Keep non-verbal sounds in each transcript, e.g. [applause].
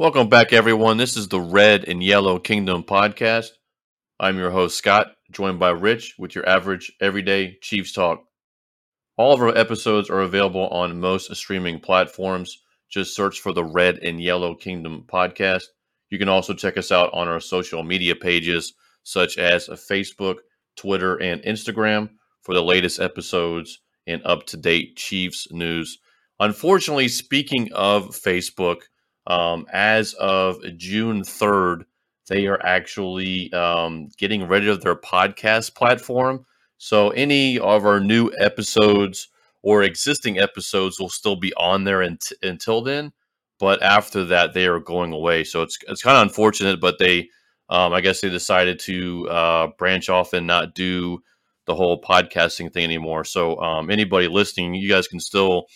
Welcome back, everyone. This is the Red and Yellow Kingdom podcast. I'm your host, Scott, joined by Rich with your average everyday Chiefs talk. All of our episodes are available on most streaming platforms. Just search for the Red and Yellow Kingdom podcast. You can also check us out on our social media pages, such as Facebook, Twitter, and Instagram, for the latest episodes and up to date Chiefs news. Unfortunately, speaking of Facebook, um, as of June 3rd, they are actually um, getting rid of their podcast platform. So any of our new episodes or existing episodes will still be on there unt- until then. But after that, they are going away. So it's it's kind of unfortunate, but they, um, I guess, they decided to uh, branch off and not do the whole podcasting thing anymore. So um, anybody listening, you guys can still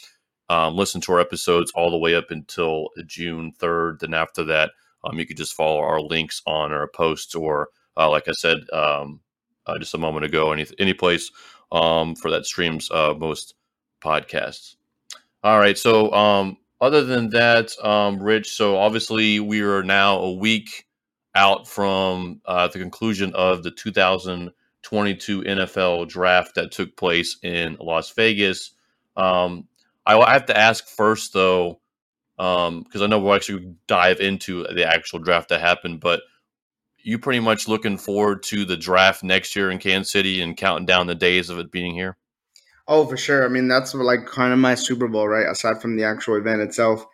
um, listen to our episodes all the way up until June 3rd. Then after that, um, you could just follow our links on our posts or, uh, like I said um, uh, just a moment ago, any, any place um, for that streams uh, most podcasts. All right. So, um, other than that, um, Rich, so obviously we are now a week out from uh, the conclusion of the 2022 NFL draft that took place in Las Vegas. Um, I have to ask first, though, because um, I know we'll actually dive into the actual draft that happened, but you pretty much looking forward to the draft next year in Kansas City and counting down the days of it being here? Oh, for sure. I mean, that's like kind of my Super Bowl, right? Aside from the actual event itself,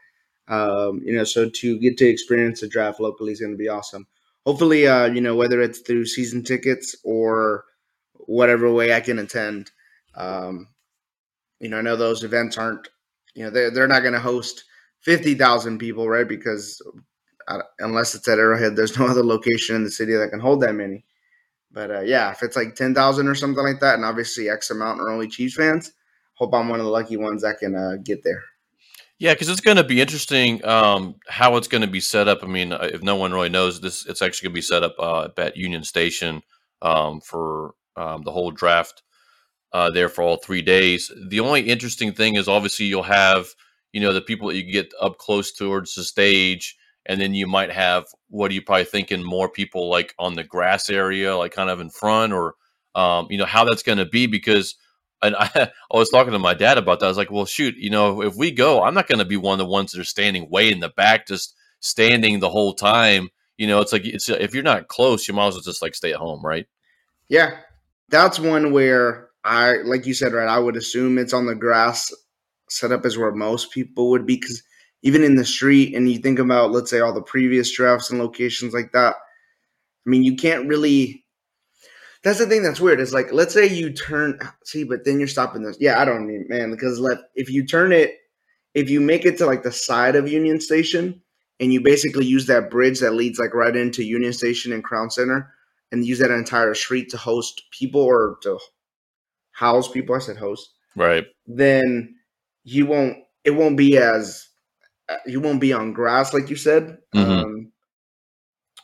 um, you know, so to get to experience the draft locally is going to be awesome. Hopefully, uh, you know, whether it's through season tickets or whatever way I can attend, um, you know, I know those events aren't, you know, they're, they're not going to host 50,000 people, right? Because uh, unless it's at Arrowhead, there's no [laughs] other location in the city that can hold that many. But uh, yeah, if it's like 10,000 or something like that, and obviously X amount are only Chiefs fans, hope I'm one of the lucky ones that can uh, get there. Yeah, because it's going to be interesting um, how it's going to be set up. I mean, uh, if no one really knows this, it's actually going to be set up uh, at Union Station um, for um, the whole draft uh, there for all three days. The only interesting thing is obviously you'll have you know the people that you get up close towards the stage, and then you might have what are you probably thinking more people like on the grass area, like kind of in front, or um, you know how that's going to be because. And [laughs] I, I was talking to my dad about that. I was like, "Well, shoot, you know, if we go, I'm not going to be one of the ones that are standing way in the back, just standing the whole time. You know, it's like it's if you're not close, you might as well just like stay at home, right? Yeah, that's one where I like you said, right? I would assume it's on the grass setup is where most people would be because even in the street, and you think about let's say all the previous drafts and locations like that. I mean, you can't really. That's the thing that's weird. Is like let's say you turn see, but then you're stopping this. Yeah, I don't mean man because let if you turn it, if you make it to like the side of Union Station and you basically use that bridge that leads like right into Union Station and Crown Center and use that entire street to host people or to house people. I said host. Right. Then you won't. It won't be as uh, you won't be on grass like you said. Mm-hmm. Um,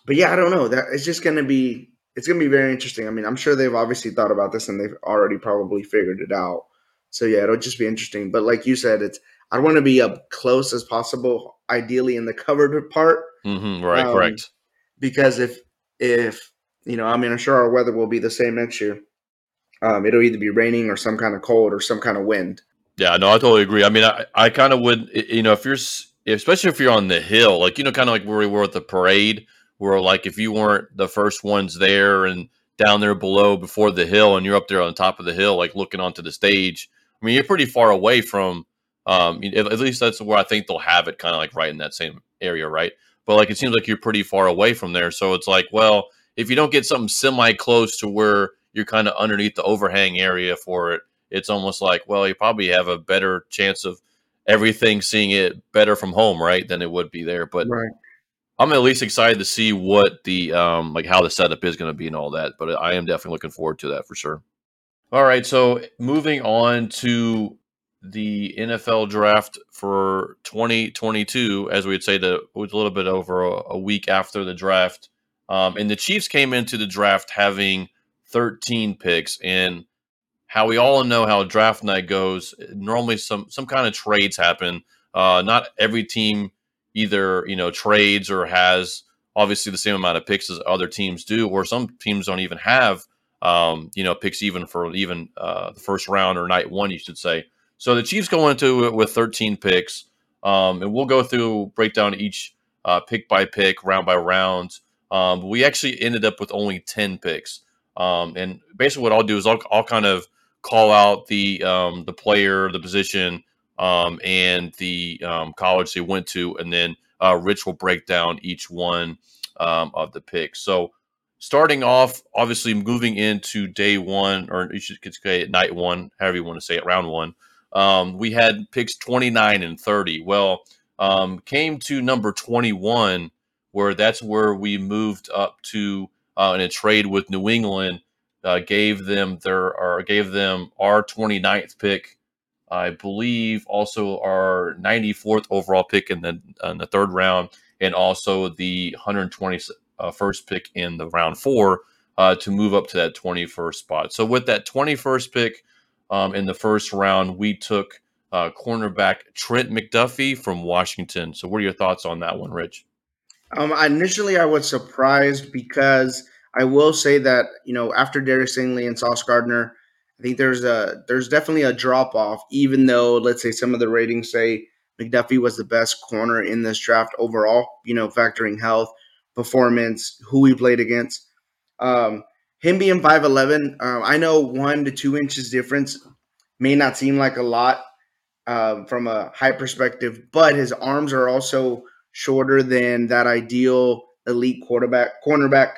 but yeah, I don't know. That it's just gonna be. It's gonna be very interesting. I mean, I'm sure they've obviously thought about this and they've already probably figured it out. So yeah, it'll just be interesting. But like you said, it's I want to be up close as possible, ideally in the covered part. Mm-hmm, right, um, correct. Because if if you know, I mean, I'm sure our weather will be the same next year um, it'll either be raining or some kind of cold or some kind of wind. Yeah, no, I totally agree. I mean, I, I kind of would, you know, if you're, especially if you're on the hill, like, you know, kind of like where we were at the parade, where like if you weren't the first ones there and down there below before the hill and you're up there on top of the hill, like looking onto the stage, I mean, you're pretty far away from, um, at least that's where I think they'll have it kind of like right in that same area, right? But like it seems like you're pretty far away from there. So it's like, well, if you don't get something semi close to where you're kind of underneath the overhang area for it. It's almost like, well, you probably have a better chance of everything seeing it better from home, right, than it would be there. But right. I'm at least excited to see what the um like how the setup is going to be and all that. But I am definitely looking forward to that for sure. All right, so moving on to the NFL draft for 2022, as we'd say, that was a little bit over a, a week after the draft. Um, and the Chiefs came into the draft having 13 picks. And how we all know how draft night goes, normally some some kind of trades happen. Uh, not every team, either you know trades or has obviously the same amount of picks as other teams do, or some teams don't even have um, you know picks even for even uh, the first round or night one, you should say. So the Chiefs go into it with 13 picks, um, and we'll go through break down each uh, pick by pick, round by round. Um, we actually ended up with only 10 picks. Um, and basically, what I'll do is I'll, I'll kind of call out the um, the player, the position, um, and the um, college they went to, and then uh, Rich will break down each one um, of the picks. So, starting off, obviously moving into day one, or you should say night one, however you want to say it, round one. Um, we had picks 29 and 30. Well, came to number 21, where that's where we moved up to uh, in a trade with New England. Uh, gave them their or gave them our 29th pick I believe also our 94th overall pick in the in the third round, and also the 121st uh, pick in the round four uh, to move up to that 21st spot. So with that 21st pick um, in the first round, we took uh, cornerback Trent McDuffie from Washington. So what are your thoughts on that one, Rich? Um, initially, I was surprised because I will say that you know after Darius Stingley and Sauce Gardner I think there's a there's definitely a drop off, even though let's say some of the ratings say McDuffie was the best corner in this draft overall. You know, factoring health, performance, who he played against. Um, him being five eleven, um, I know one to two inches difference may not seem like a lot um, from a height perspective, but his arms are also shorter than that ideal elite quarterback cornerback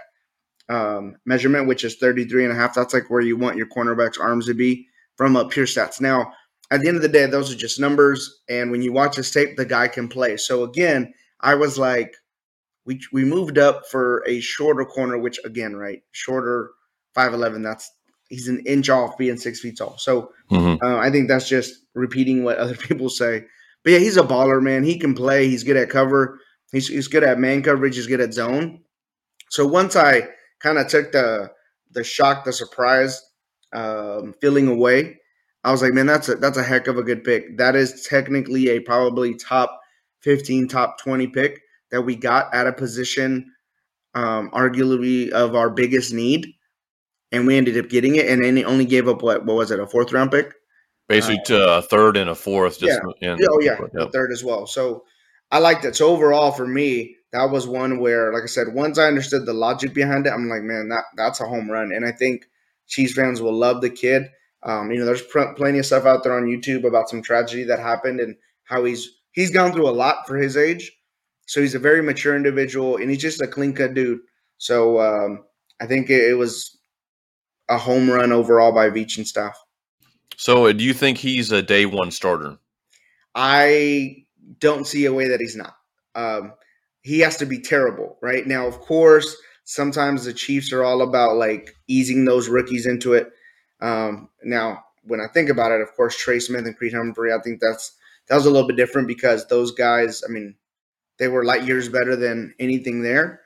um, measurement, which is 33 and a half. That's like where you want your cornerback's arms to be from a pure stats. Now, at the end of the day, those are just numbers. And when you watch his tape, the guy can play. So again, I was like, we, we moved up for a shorter corner, which again, right, shorter 5'11. That's he's an inch off being six feet tall. So mm-hmm. uh, I think that's just repeating what other [laughs] people say. But yeah, he's a baller, man. He can play. He's good at cover. He's, he's good at man coverage. He's good at zone. So once I kind of took the the shock, the surprise um, feeling away. I was like, man, that's a that's a heck of a good pick. That is technically a probably top fifteen, top twenty pick that we got at a position, um, arguably of our biggest need, and we ended up getting it, and then only gave up what what was it, a fourth round pick? Basically, uh, to a third and a fourth. Just yeah. In, oh yeah, third as well. So I liked it. So overall, for me, that was one where, like I said, once I understood the logic behind it, I'm like, man, that that's a home run. And I think Chiefs fans will love the kid. Um, you know, there's pr- plenty of stuff out there on YouTube about some tragedy that happened and how he's he's gone through a lot for his age. So he's a very mature individual, and he's just a clean cut dude. So um, I think it, it, was a home run overall by Veach and staff. So, uh, do you think he's a day one starter? I don't see a way that he's not. Um, he has to be terrible, right? Now, of course, sometimes the Chiefs are all about like easing those rookies into it. Um, now, when I think about it, of course, Trey Smith and Creed Humphrey, I think that's that was a little bit different because those guys, I mean, they were light years better than anything there.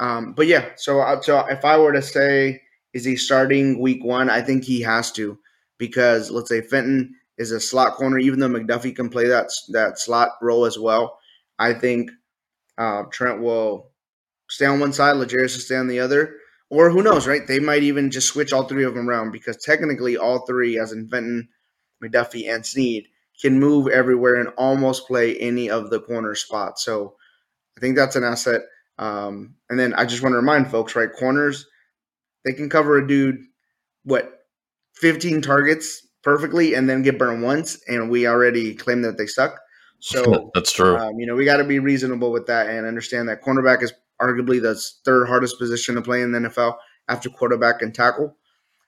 Um, but yeah, so uh, so if I were to say, is he starting week one? I think he has to because let's say Fenton is a slot corner, even though McDuffie can play that that slot role as well. I think uh, Trent will stay on one side, L'Jarius will stay on the other, or who knows, right? They might even just switch all three of them around because technically all three, as in Fenton, McDuffie, and Sneed, can move everywhere and almost play any of the corner spots. So I think that's an asset. Um, and then I just want to remind folks, right? Corners, they can cover a dude, what, 15 targets perfectly and then get burned once, and we already claim that they suck. So [laughs] that's true. Um, you know, we got to be reasonable with that and understand that cornerback is arguably the third hardest position to play in the NFL after quarterback and tackle.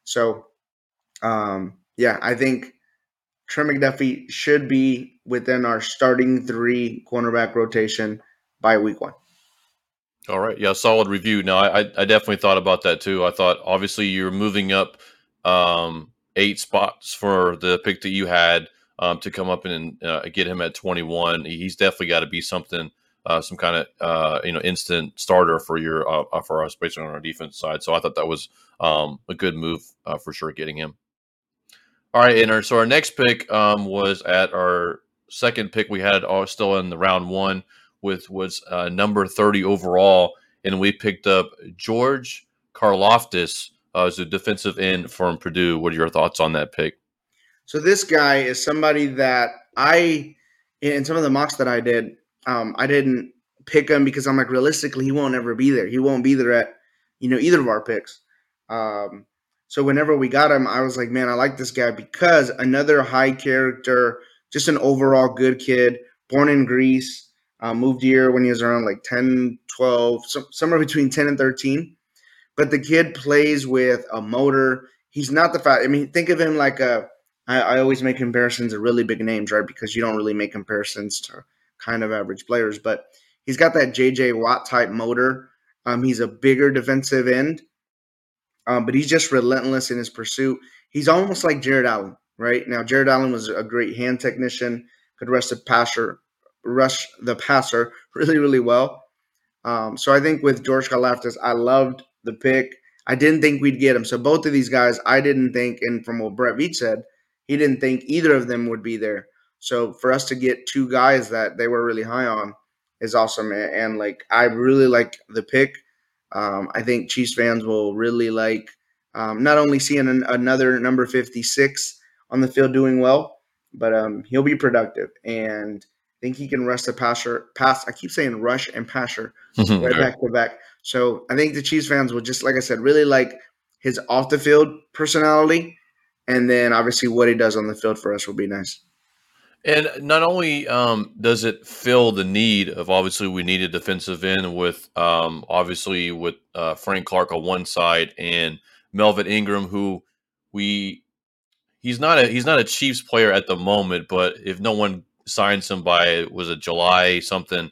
So, um, yeah, I think Trent McDuffie should be within our starting three cornerback rotation by week one. All right. Yeah, solid review. Now, I, I definitely thought about that too. I thought obviously you're moving up um, eight spots for the pick that you had um, to come up and uh, get him at 21. He's definitely got to be something, uh, some kind of uh, you know instant starter for your uh, for us, based on our defense side. So I thought that was um, a good move uh, for sure, getting him. All right, and our, so our next pick um, was at our second pick. We had all still in the round one. with was uh, number 30 overall, and we picked up George Karlaftis uh, as a defensive end from Purdue. What are your thoughts on that pick? So this guy is somebody that I, in some of the mocks that I did, um, I didn't pick him because I'm like, realistically, he won't ever be there. He won't be there at, you know, either of our picks. Um, so whenever we got him, I was like, man, I like this guy because another high character, just an overall good kid, born in Greece, uh, moved here when he was around like 10, 12, so, somewhere between 10 and 13. But the kid plays with a motor. He's not the fat. I mean, think of him like a. I, I always make comparisons of really big names, right? Because you don't really make comparisons to kind of average players. But he's got that JJ Watt type motor. Um, he's a bigger defensive end um, but he's just relentless in his pursuit. He's almost like Jared Allen, right? Now, Jared Allen was a great hand technician, could rush the passer, rush the passer [laughs] really, really well. Um, so I think with George Karlaftis, I loved the pick. I didn't think we'd get him. So both of these guys, I didn't think, and from what Brett Veach said, he didn't think either of them would be there. So for us to get two guys that they were really high on is awesome. And, and like I really like the pick. Um, I think Chiefs fans will really like um, not only seeing an, another number 56 on the field doing well, but um, he'll be productive. And think he can rush the passer, pass. I keep saying rush and passer [laughs] right back to back. So I think the Chiefs fans will just, like I said, really like his off the field personality. And then obviously what he does on the field for us will be nice. And not only um, does it fill the need of obviously we need a defensive end with um, obviously with uh, Frank Clark on one side and Melvin Ingram, who we he's not a he's not a Chiefs player at the moment, but if no one signs him by was a July something,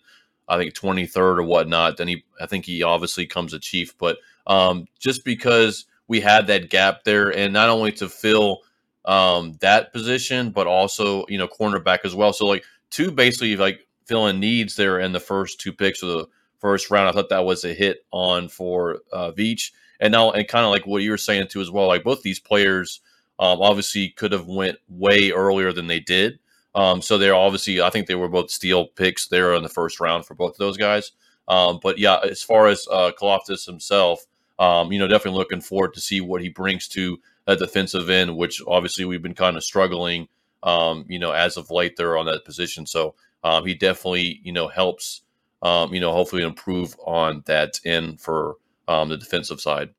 I think twenty third or whatnot, then he I think he obviously comes a Chief. But um, just because we had that gap there, and not only to fill um, that position, but also you know cornerback as well. So like two basically like filling needs there in the first two picks of the first round. I thought that was a hit on for uh, Veach, and now and kind of like what you were saying too as well. Like both these players um, obviously could have went way earlier than they did. Um, so they're obviously I think they were both steal picks there in the first round for both of those guys. Um, but yeah, as far as uh, Karlaftis himself, um, you know, definitely looking forward to see what he brings to that defensive end, which obviously we've been kind of struggling, um, you know, as of late there on that position. So um, he definitely, you know, helps, um, you know, hopefully improve on that end for um, the defensive side.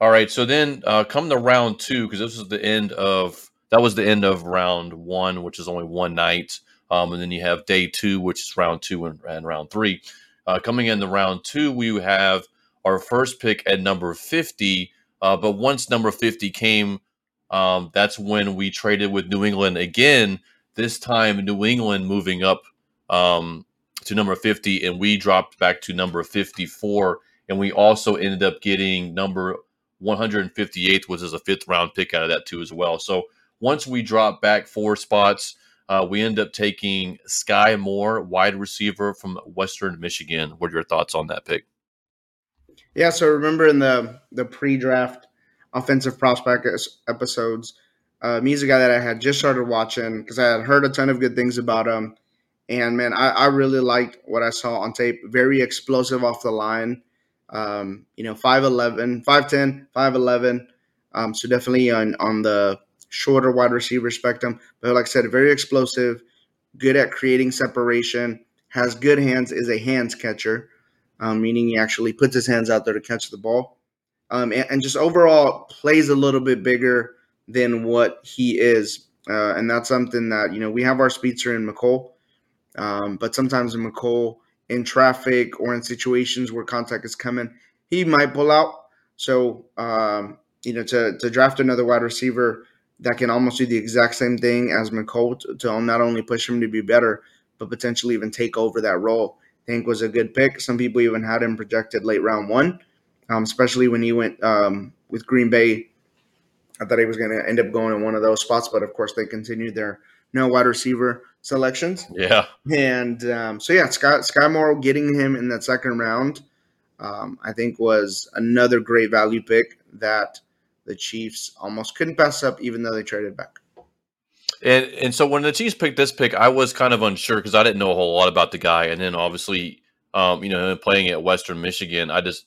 All right, so then uh, come to round two because this is the end of that was the end of round one, which is only one night, um, and then you have day two, which is round two and, and round three. Uh, coming into round two, we have our first pick at number fifty uh, but once number 50 came, um, that's when we traded with New England again. This time, New England moving up um, to number 50, and we dropped back to number 54. And we also ended up getting number 158, which is a fifth round pick out of that, too, as well. So once we drop back four spots, uh, we end up taking Skyy Moore, wide receiver from Western Michigan. What are your thoughts on that pick? Yeah, so remember in the the pre-draft offensive prospect episodes, uh, he's a guy that I had just started watching because I had heard a ton of good things about him, and man, I, I really liked what I saw on tape. Very explosive off the line, um, you know, 5'11", 5'10", 5'11", um, so definitely on on the shorter wide receiver spectrum. But like I said, very explosive, good at creating separation, has good hands, is a hands catcher um, meaning he actually puts his hands out there to catch the ball, um, and, and, just overall plays a little bit bigger than what he is. Uh, and that's something that you know we have our speedster in Mecole, um, but sometimes in Mecole in traffic or in situations where contact is coming, he might pull out. So um, you know to to draft another wide receiver that can almost do the exact same thing as Mecole to, not only push him to be better, but potentially even take over that role I think was a good pick. Some people even had him projected late round one, um, especially when he went um, with Green Bay. I thought he was going to end up going in one of those spots, but of course they continued their no wide receiver selections. Yeah, and um, so yeah, Scott Skyy Moore getting him in that second round, um, I think was another great value pick that the Chiefs almost couldn't pass up, even though they traded back. And and so when the Chiefs picked this pick, I was kind of unsure because I didn't know a whole lot about the guy. And then obviously, um, you know, playing at Western Michigan, I just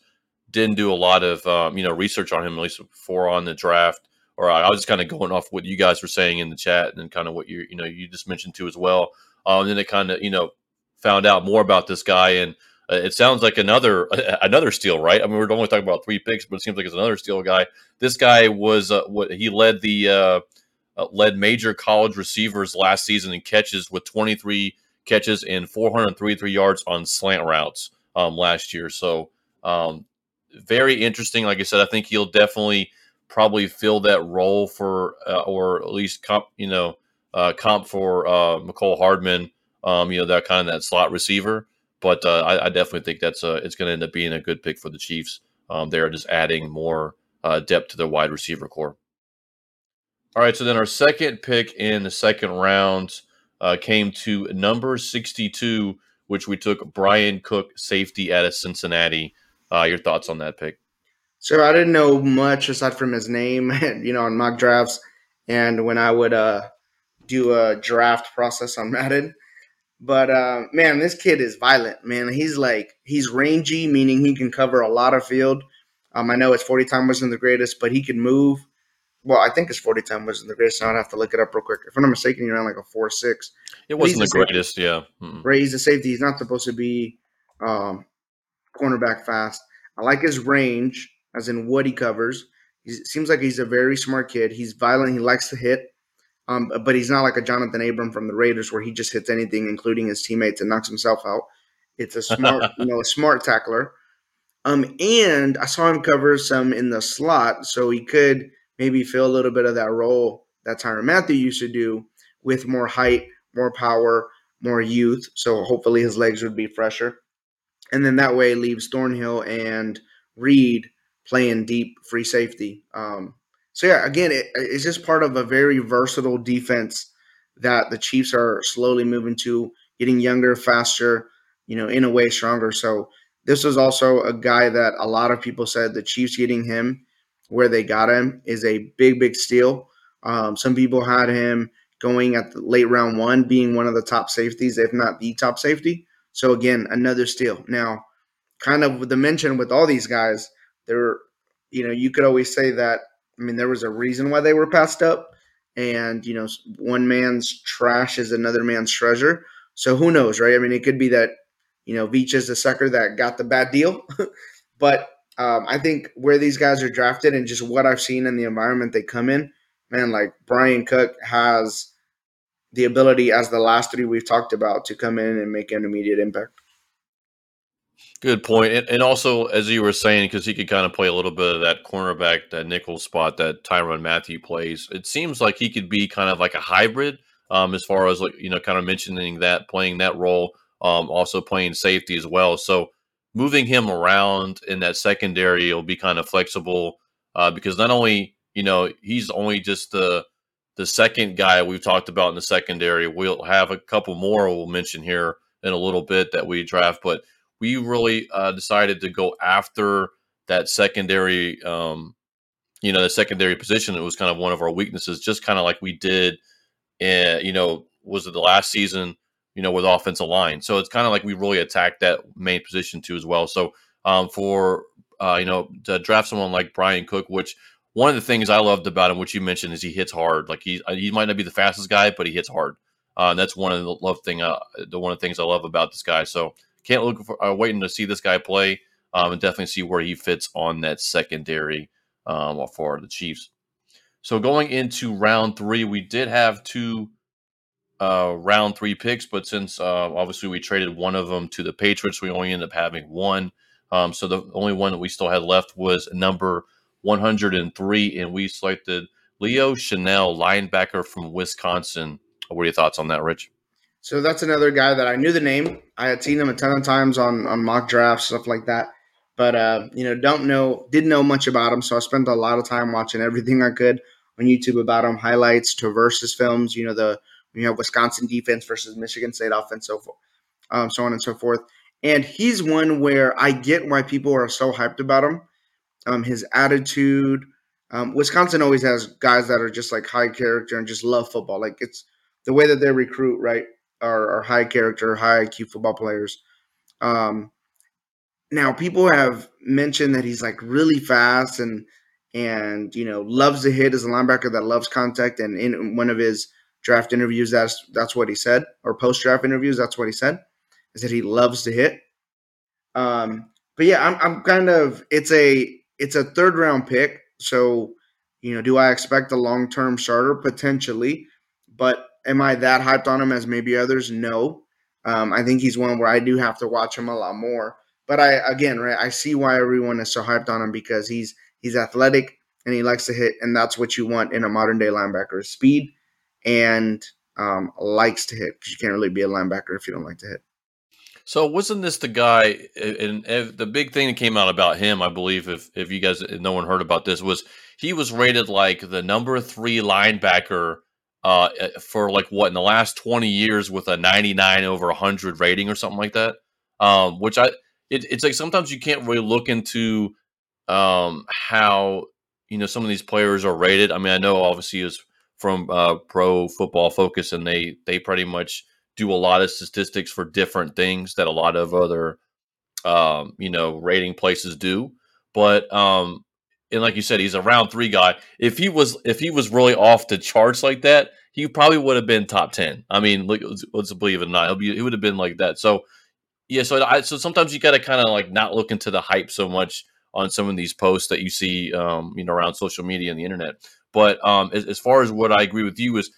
didn't do a lot of um, you know research on him at least before on the draft. Or I was just kind of going off what you guys were saying in the chat and kind of what you you know you just mentioned too as well. Um, and then it kind of you know found out more about this guy and uh, it sounds like another [laughs] another steal, right? I mean, we're only talking about three picks, but it seems like it's another steal guy. This guy was uh, what he led the uh, uh, led major college receivers last season in catches with 23 catches and 433 yards on slant routes um, last year. So um, very interesting. Like I said, I think he'll definitely probably fill that role for uh, or at least comp, you know uh, comp for uh, Mecole Hardman. Um, you know that kind of that slot receiver. But uh, I, I, definitely think that's a, it's going to end up being a good pick for the Chiefs. Um, they're just adding more uh, depth to their wide receiver core. All right, so then our second pick in the second round uh, came to number 62, which we took Bryan Cook, safety out of Cincinnati. Uh, your thoughts on that pick? So I didn't know much aside from his name, [laughs] you know, on mock drafts, and when I would uh, do a draft process on Madden, but uh, man, this kid is violent, man. He's like he's rangy, meaning he can cover a lot of field. Um, I know his 40 time wasn't the greatest, but he can move. Well, I think his 40 time wasn't the greatest. So I'd have to look it up real quick. If I'm not mistaken, he ran like a four six. It wasn't the greatest, yeah. mm Right, he's a safety. He's not supposed to be um, cornerback fast. I like his range, as in what he covers. He seems like he's a very smart kid. He's violent. He likes to hit. Um, but he's not like a Johnathan Abram from the Raiders where he just hits anything, including his teammates, and knocks himself out. It's a smart, [laughs] you know, a smart tackler. Um, and I saw him cover some in the slot, so he could maybe fill a little bit of that role that Tyrann Mathieu used to do with more height, more power, more youth. So hopefully his legs would be fresher. And then that way leaves Thornhill and Reid playing deep free safety. Um, so yeah, again, it, it's just part of a very versatile defense that the Chiefs are slowly moving to, getting younger, faster, you know, in a way stronger. So this was also a guy that a lot of people said the Chiefs getting him where they got him is a big, big steal. Um, some people had him going at the late round one, being one of the top safeties, if not the top safety. So again, another steal. Now, kind of with the mention with all these guys, there, you know, you could always say that I mean, there was a reason why they were passed up, and you know, one man's trash is another man's treasure. So who knows, right? I mean, it could be that you know Veach is the sucker that got the bad deal, [laughs] but um, I think where these guys are drafted and just what I've seen in the environment they come in, man, like Bryan Cook has the ability, as the last three we've talked about, to come in and make an immediate impact. Good point. And, and also, as you were saying, because he could kind of play a little bit of that cornerback, that nickel spot that Tyrann Mathieu plays, it seems like he could be kind of like a hybrid um, as far as, like, you know, kind of mentioning that, playing that role, um, also playing safety as well. So moving him around in that secondary will be kind of flexible uh, because not only, you know, he's only just the, the second guy we've talked about in the secondary. We'll have a couple more we'll mention here in a little bit that we draft, but we really uh, decided to go after that secondary, um, you know, the secondary position. It was kind of one of our weaknesses, just kind of like we did, in, you know, was it the last season, you know, with offensive line. So it's kind of like we really attacked that main position too as well. So um, for uh, you know to draft someone like Bryan Cook, which one of the things I loved about him, which you mentioned, is he hits hard. Like he he might not be the fastest guy, but he hits hard. Uh, and that's one of the love thing, uh, the one of the things I love about this guy. So can't look for uh, waiting to see this guy play um, and definitely see where he fits on that secondary um, for the Chiefs. So going into round three, we did have two uh, round three picks, but since uh, obviously we traded one of them to the Patriots, we only ended up having one. Um, so the only one that we still had left was number 103, and we selected Leo Chenal, linebacker from Wisconsin. What are your thoughts on that, Rich? So that's another guy that I knew the name. I had seen him a ton of times on on mock drafts, stuff like that. But uh, you know, don't know, didn't know much about him. So I spent a lot of time watching everything I could on YouTube about him, highlights to versus films. You know, the you know Wisconsin defense versus Michigan State offense, so forth, um, so on and so forth. And he's one where I get why people are so hyped about him. Um, his attitude. Um, Wisconsin always has guys that are just like high character and just love football. Like it's the way that they recruit, right, are, are high character, high IQ football players. Um, now people have mentioned that he's like really fast and and you know loves to hit as a linebacker that loves contact. And in one of his draft interviews, that's that's what he said, or post draft interviews, that's what he said, is that he loves to hit. Um, but yeah, I'm I'm kind of it's a it's a third round pick, so you know, do I expect a long term starter potentially? But am I that hyped on him as maybe others? No. Um, I think he's one where I do have to watch him a lot more. But I again, right, I see why everyone is so hyped on him because he's he's athletic and he likes to hit, and that's what you want in a modern day linebacker: speed and um, likes to hit. Because you can't really be a linebacker if you don't like to hit. So wasn't this the guy? And, the big thing that came out about him, I believe, if if you guys, no one heard about this, was he was rated like the number three linebacker uh, for like what in the last twenty years with a ninety nine over hundred rating or something like that. Um, which I it, it's like sometimes you can't really look into um, how you know some of these players are rated. I mean, I know obviously is from uh, Pro Football Focus, and they they pretty much do a lot of statistics for different things that a lot of other um, you know rating places do. But um, and like you said, he's a round three guy. If he was if he was really off the charts like that, he probably would have been top ten. I mean, let's, let's believe it or not, he would have been like that. So yeah, so I, so sometimes you got to kind of like not look into the hype so much on some of these posts that you see, um, you know, around social media and the internet. But um, as, as far as what I agree with you is,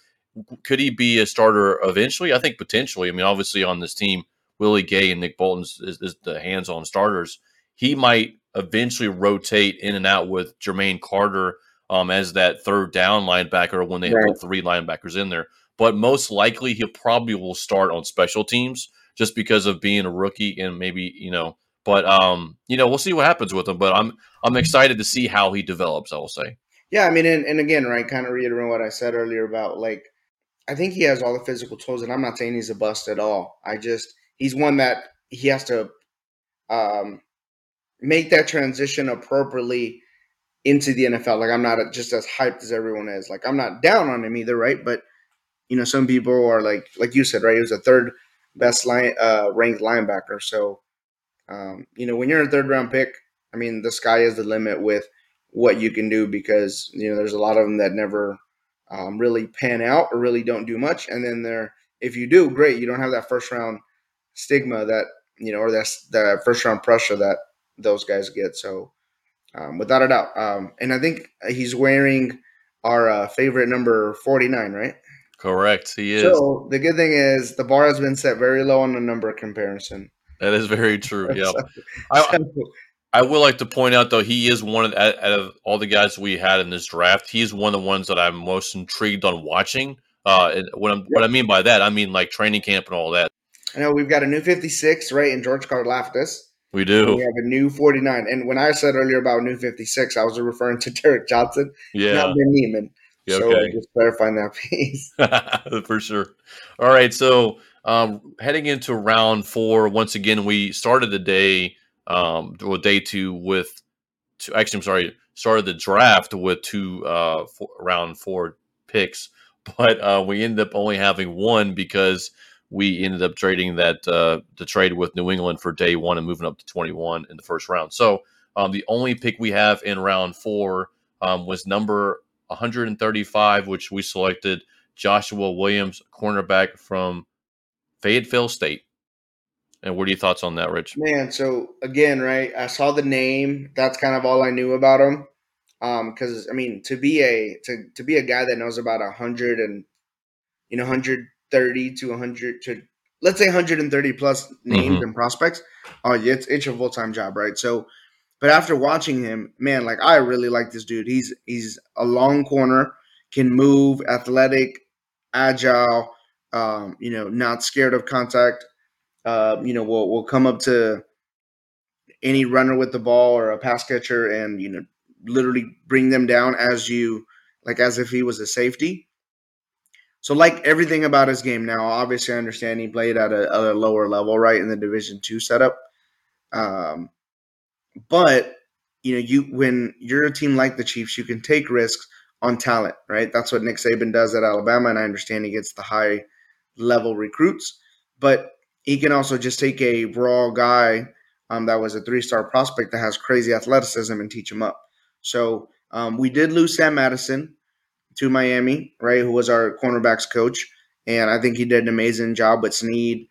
could he be a starter eventually? I think potentially. I mean, obviously on this team, Willie Gay and Nick Bolton is, is the hands-on starters. He might eventually rotate in and out with Jermaine Carter um, as that third down linebacker when they right. put three linebackers in there. But most likely, he probably will start on special teams just because of being a rookie and maybe you know. But um, you know, we'll see what happens with him. But I'm I'm excited to see how he develops. I will say. Yeah, I mean, and, and again, right, kind of reiterating what I said earlier about like, I think he has all the physical tools, and I'm not saying he's a bust at all. I just he's one that he has to um, make that transition appropriately into the NFL. Like I'm not just as hyped as everyone is. Like I'm not down on him either, right? But you know, some people are like, like you said, right? He was a third best line uh, ranked linebacker. So, um, you know, when you're a third round pick, I mean, the sky is the limit with what you can do because you know there's a lot of them that never um, really pan out or really don't do much, and then there, if you do, great. You don't have that first round stigma that you know, or that's the first round pressure that those guys get. So, um, without a doubt, um, and I think he's wearing our uh, favorite number 49, right? Correct. He is. So the good thing is the bar has been set very low on the number comparison. That is very true. [laughs] Yeah. I, I would like to point out though he is one of out of all the guys we had in this draft. He's one of the ones that I'm most intrigued on watching. Uh, and what, I'm, what I mean by that, I mean like training camp and all that. I know we've got a new 56, right? And George Karlaftis. We do. We have a new 49. And when I said earlier about new 56, I was referring to [laughs] Derrick Johnson, yeah. not Ben Niemann. Okay. So just clarifying that piece. [laughs] For sure. All right. So um, heading into round four, once again, we started the day, um, well, day two with two, actually, I'm sorry, started the draft with two uh, four, round four picks, but uh, we ended up only having one because we ended up trading that uh, the trade with New England for day one and moving up to 21 in the first round. So um, the only pick we have in round four um, was number 135, which we selected Joshua Williams, cornerback from Fayetteville State. And what are your thoughts on that, Rich? Man, so again, right? I saw the name. That's kind of all I knew about him. Um, because I mean, to be a to to be a guy that knows about a hundred and you know, hundred thirty to hundred to let's say 130 plus names mm-hmm. and prospects. Oh, yeah, it's it's a full time job, right? So but after watching him, man, like I really like this dude. He's he's a long corner, can move, athletic, agile, um, you know, not scared of contact. Uh, you know, will will come up to any runner with the ball or a pass catcher and you know literally bring them down as you like as if he was a safety. So like everything about his game now, obviously I understand he played at a, at a lower level, right, in the Division two setup. Um, but you know, you when you're a team like the Chiefs, you can take risks on talent, right? That's what Nick Saban does at Alabama, and I understand he gets the high level recruits, but he can also just take a raw guy um, that was a three star prospect that has crazy athleticism and teach him up. So um, we did lose Sam Madison to Miami, right? Who was our cornerbacks coach, and I think he did an amazing job with Sneed,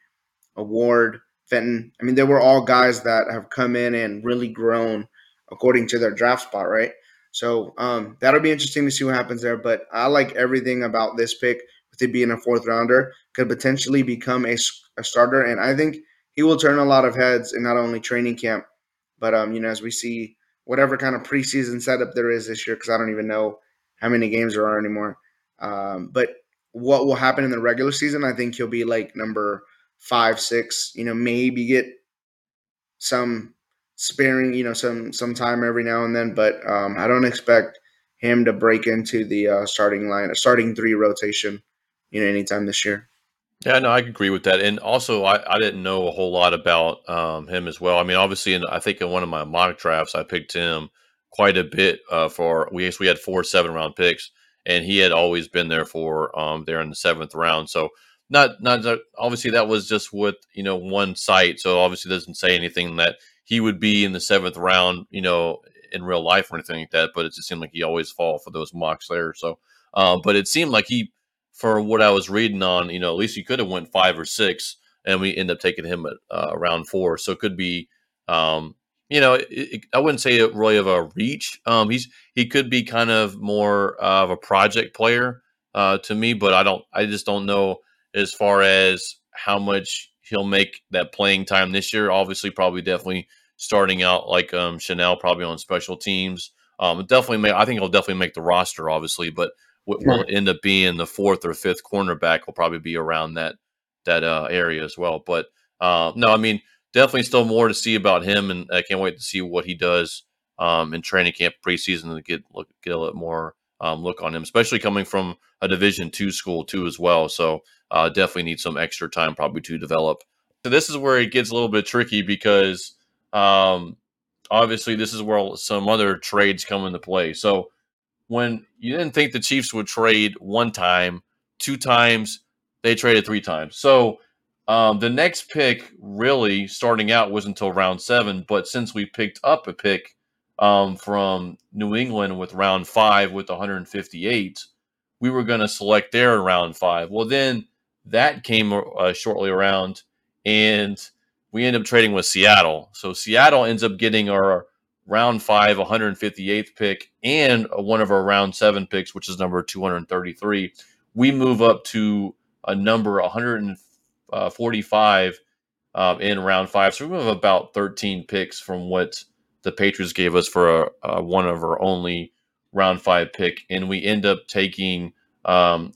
Award, Fenton. I mean, they were all guys that have come in and really grown according to their draft spot, right? So um, that'll be interesting to see what happens there. But I like everything about this pick with it being a fourth rounder, could potentially become a, a starter. And I think he will turn a lot of heads in not only training camp, but um, you know, as we see whatever kind of preseason setup there is this year, because I don't even know how many games there are anymore. Um, but what will happen in the regular season, I think he'll be like number five, six, you know, maybe get some sparing, you know, some some time every now and then, but um, I don't expect him to break into the uh, starting line, starting three rotation, you know, anytime this year. Yeah, no, I agree with that. And also, I, I didn't know a whole lot about um, him as well. I mean, obviously, in, I think in one of my mock drafts, I picked him quite a bit uh, for we we had four seven round picks, and he had always been there for um, there in the seventh round. So not not obviously that was just with you know one site, so obviously doesn't say anything that he would be in the seventh round, you know, in real life or anything like that. But it just seemed like he always fall for those mocks there. So, um, but it seemed like he, for what I was reading on, you know, at least he could have went five or six, and we end up taking him at uh, round four. So it could be, um, you know, it, it, I wouldn't say it really of a reach. Um, he's he could be kind of more of a project player uh, to me, but I don't, I just don't know as far as how much he'll make that playing time this year. Obviously, probably definitely starting out like um, Chenal, probably on special teams. Um, definitely, make, I think he'll definitely make the roster, obviously, but what will end up being the fourth or fifth cornerback will probably be around that that uh, area as well. But uh, no, I mean, definitely still more to see about him, and I can't wait to see what he does um, in training camp preseason to get look, get a little more um, look on him, especially coming from a Division two school too as well. So uh, definitely need some extra time probably to develop. So this is where it gets a little bit tricky because um, obviously, this is where some other trades come into play. So when you didn't think the Chiefs would trade one time, two times, they traded three times. So um, the next pick, really starting out, was until round seven. But since we picked up a pick um, from New England with round five with 158, we were going to select there in round five. Well, then that came uh, shortly around, and we end up trading with Seattle. So Seattle ends up getting our round five, 158th pick, and one of our round seven picks, which is number 233. We move up to a number 145 uh, in round five. So we have about 13 picks from what the Patriots gave us for a, a one of our only round five pick. And we end up taking um,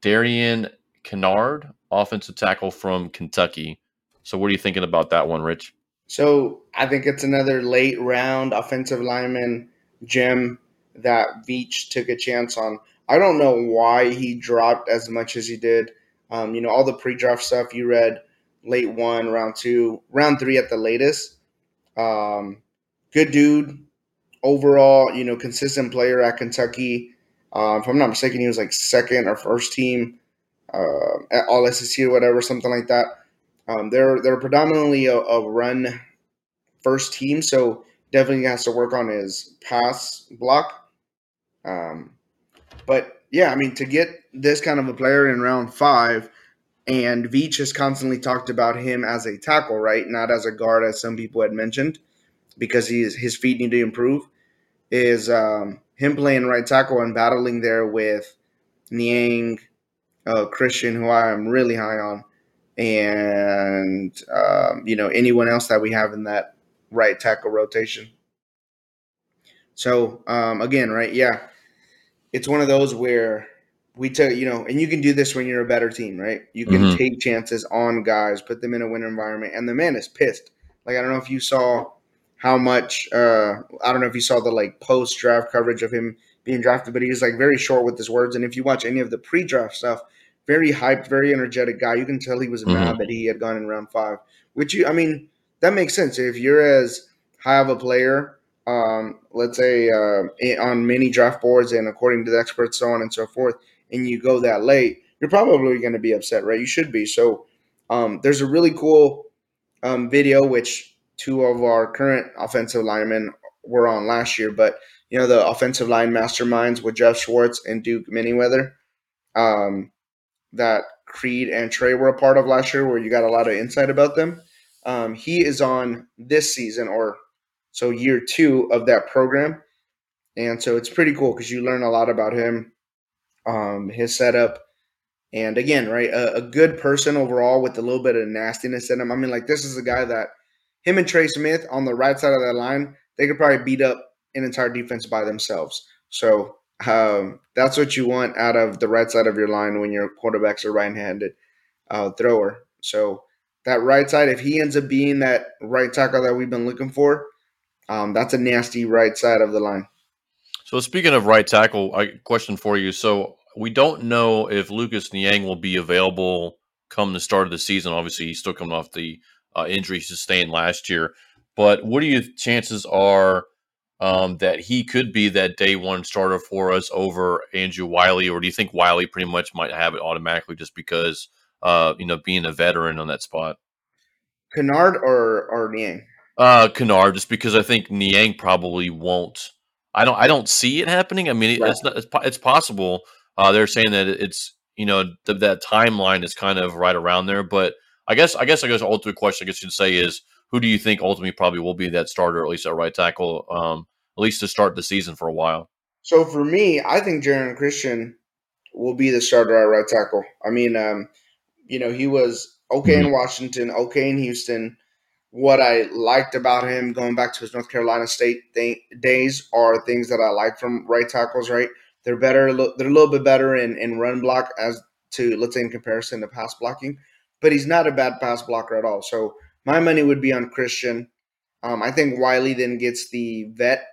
Darian Kinnard, offensive tackle from Kentucky. So, what are you thinking about that one, Rich? So, I think it's another late round offensive lineman gem that Veach took a chance on. I don't know why he dropped as much as he did. Um, you know, all the pre-draft stuff you read, late one, round two, round three at the latest. Um, good dude, overall, you know, consistent player at Kentucky. Uh, if I'm not mistaken, he was like second or first team uh, at All SEC or whatever, something like that. Um, they're they're predominantly a, a, run first team, so definitely has to work on his pass block. Um, but yeah, I mean to get this kind of a player in round five, and Veach has constantly talked about him as a tackle, right, not as a guard, as some people had mentioned, because he's his feet need to improve. Is um, him playing right tackle and battling there with Niang, uh, Christian, who I am really high on and um, you know anyone else that we have in that right tackle rotation. So um, again, right? Yeah, it's one of those where we tell you know, and you can do this when you're a better team, right? You can mm-hmm. take chances on guys, put them in a win environment, and the man is pissed. Like I don't know if you saw how much. Uh, I don't know if you saw the like post draft coverage of him being drafted, but he's like very short with his words. And if you watch any of the pre draft stuff, very hyped, very energetic guy. You can tell he was mm-hmm. mad that he had gone in round five. Which you, I mean, that makes sense if you're as high of a player um, let's say uh, on many draft boards and according to the experts, so on and so forth, and you go that late, you're probably going to be upset, right? You should be. So um, there's a really cool um, video which two of our current offensive linemen were on last year, but you know the offensive line masterminds with Geoff Schwartz and Duke Manyweather um, that Creed and Trey were a part of last year, where you got a lot of insight about them. Um, he is on this season, or so year two of that program, and so it's pretty cool because you learn a lot about him, um, his setup, and again, right, a, a, good person overall with a little bit of nastiness in him. I mean, like this is a guy that him and Trey Smith on the right side of that line, they could probably beat up an entire defense by themselves. So um, that's what you want out of the right side of your line when your quarterback's a right-handed uh, thrower. So that right side, if he ends up being that right tackle that we've been looking for, um, that's a nasty right side of the line. So speaking of right tackle, I question for you. So we don't know if Lucas Niang will be available come the start of the season. Obviously, he's still coming off the uh, injury sustained last year. But what do you chances are um, that he could be that day one starter for us over Andrew Wylie, or do you think Wylie pretty much might have it automatically just because uh, you know being a veteran on that spot? Kinnard or or Niang? Uh, Kinnard, just because I think Niang probably won't. I don't. I don't see it happening. I mean, right. it's not, it's, it's possible. Uh, they're saying that it's you know th- that timeline is kind of right around there, but I guess I guess I guess the ultimate question I guess you'd say is who do you think ultimately probably will be that starter, at least at right tackle, um, at least to start the season for a while? So for me, I think Geron Christian will be the starter at right tackle. I mean, um, you know, he was okay mm-hmm. in Washington, okay in Houston. What I liked about him going back to his North Carolina State th- days are things that I like from right tackles. Right, they're better. They're a little bit better in, in run block as to let's say in comparison to pass blocking, but he's not a bad pass blocker at all. So my money would be on Christian. Um, I think Wylie then gets the vet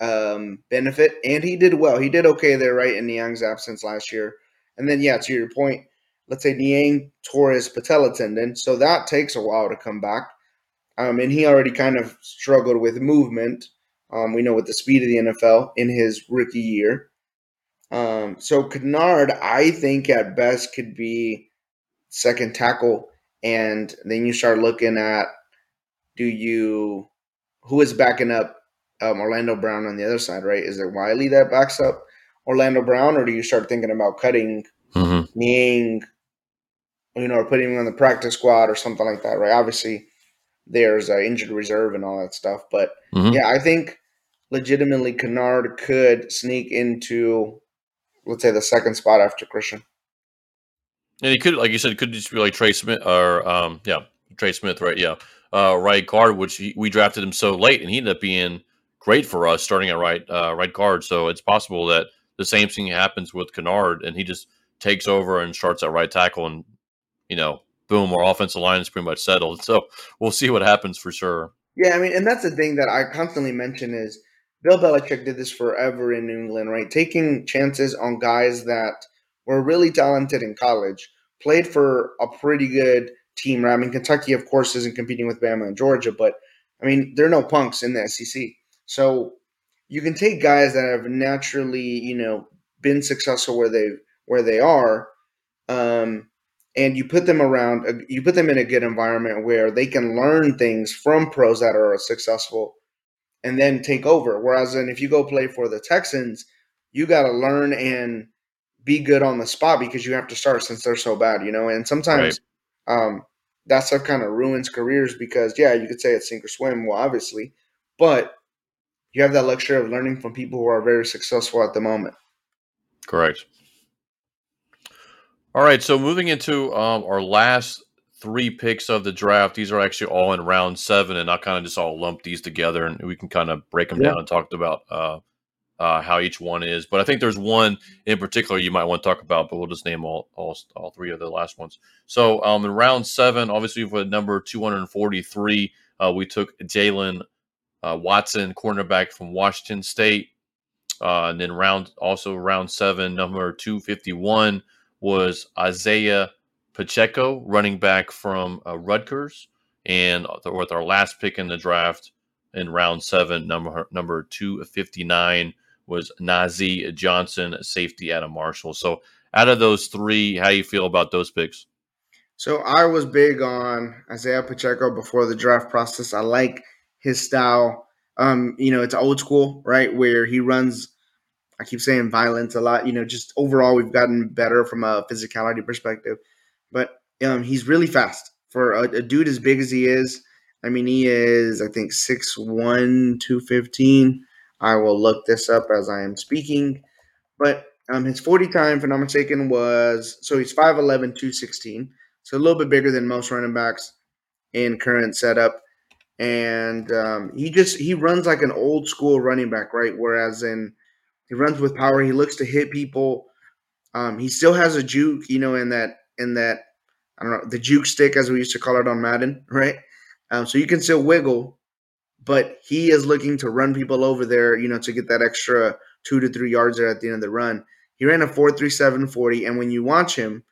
um, benefit, and he did well. He did okay there, right, in Niang's absence last year. And then, yeah, to your point, let's say Niang tore his patella tendon, so that takes a while to come back. Um, and he already kind of struggled with movement. Um, we know with the speed of the NFL in his rookie year. Um, so Kinnard, I think at best could be second tackle and then you start looking at do you who is backing up um, Orlando Brown on the other side, right? Is it Wylie that backs up Orlando Brown, or do you start thinking about cutting mm-hmm. You know, or putting him on the practice squad or something like that, right? Obviously, there's uh, injured reserve and all that stuff, but mm-hmm. yeah, I think legitimately Kinnard could sneak into, let's say, the second spot after Christian. And he could, like you said, could just be like Trey Smith or um, yeah, Trey Smith, right? Yeah, uh, right guard, which he, we drafted him so late, and he ended up being great for us starting at right uh, right guard. So it's possible that the same thing happens with Kinnard, and he just takes over and starts at right tackle, and you know, boom, our offensive line is pretty much settled. So we'll see what happens for sure. Yeah, I mean, and that's the thing that I constantly mention is Bill Belichick did this forever in New England, right? Taking chances on guys that were really talented in college, played for a pretty good team. Right? I mean, Kentucky, of course, isn't competing with Bama and Georgia, but I mean, there are no punks in the SEC. So you can take guys that have naturally, you know, been successful where they where they are, um, and you put them around. You put them in a good environment where they can learn things from pros that are successful, and then take over. Whereas, then if you go play for the Texans, you got to learn and be good on the spot because you have to start since they're so bad, you know. And sometimes right. um, that stuff kind of ruins careers because, yeah, you could say it's sink or swim. Well, obviously, but you have that luxury of learning from people who are very successful at the moment. Correct. All right, so moving into um, our last three picks of the draft. These are actually all in round seven, and I kind of just all lump these together, and we can kind of break them yeah. down and talk about uh, uh, how each one is. But I think there's one in particular you might want to talk about, but we'll just name all all, all three of the last ones. So um, in round seven, obviously for number 243, uh, we took Jaylen uh, Watson, cornerback from Washington State. Uh, and then round also round seven, number 251 was Isiah Pacheco, running back from uh, Rutgers. And with our last pick in the draft, in round seven. Number number two fifty nine was Nazeeh Johnson, safety out of Marshall. So out of those three, how you feel about those picks? So I was big on Isiah Pacheco before the draft process. I like his style. Um, you know, it's old school, right? Where he runs I keep saying violence a lot. You know, just overall we've gotten better from a physicality perspective. But um, he's really fast for a, a, dude as big as he is. I mean, he is I think 6'1", 215. I will look this up as I am speaking. But um, his 40 time, if I'm not mistaken, was so he's 5'11", 216. So a little bit bigger than most running backs in current setup. And um, he just he runs like an old school running back, right? Whereas in he runs with power. He looks to hit people. Um, he still has a juke, you know, in that in that I don't know the juke stick as we used to call it on Madden, [laughs] right? Um, so you can still wiggle, but he is looking to run people over there, you know, to get that extra two to three yards there at the end of the run. He ran a four three seven forty, and when you watch him,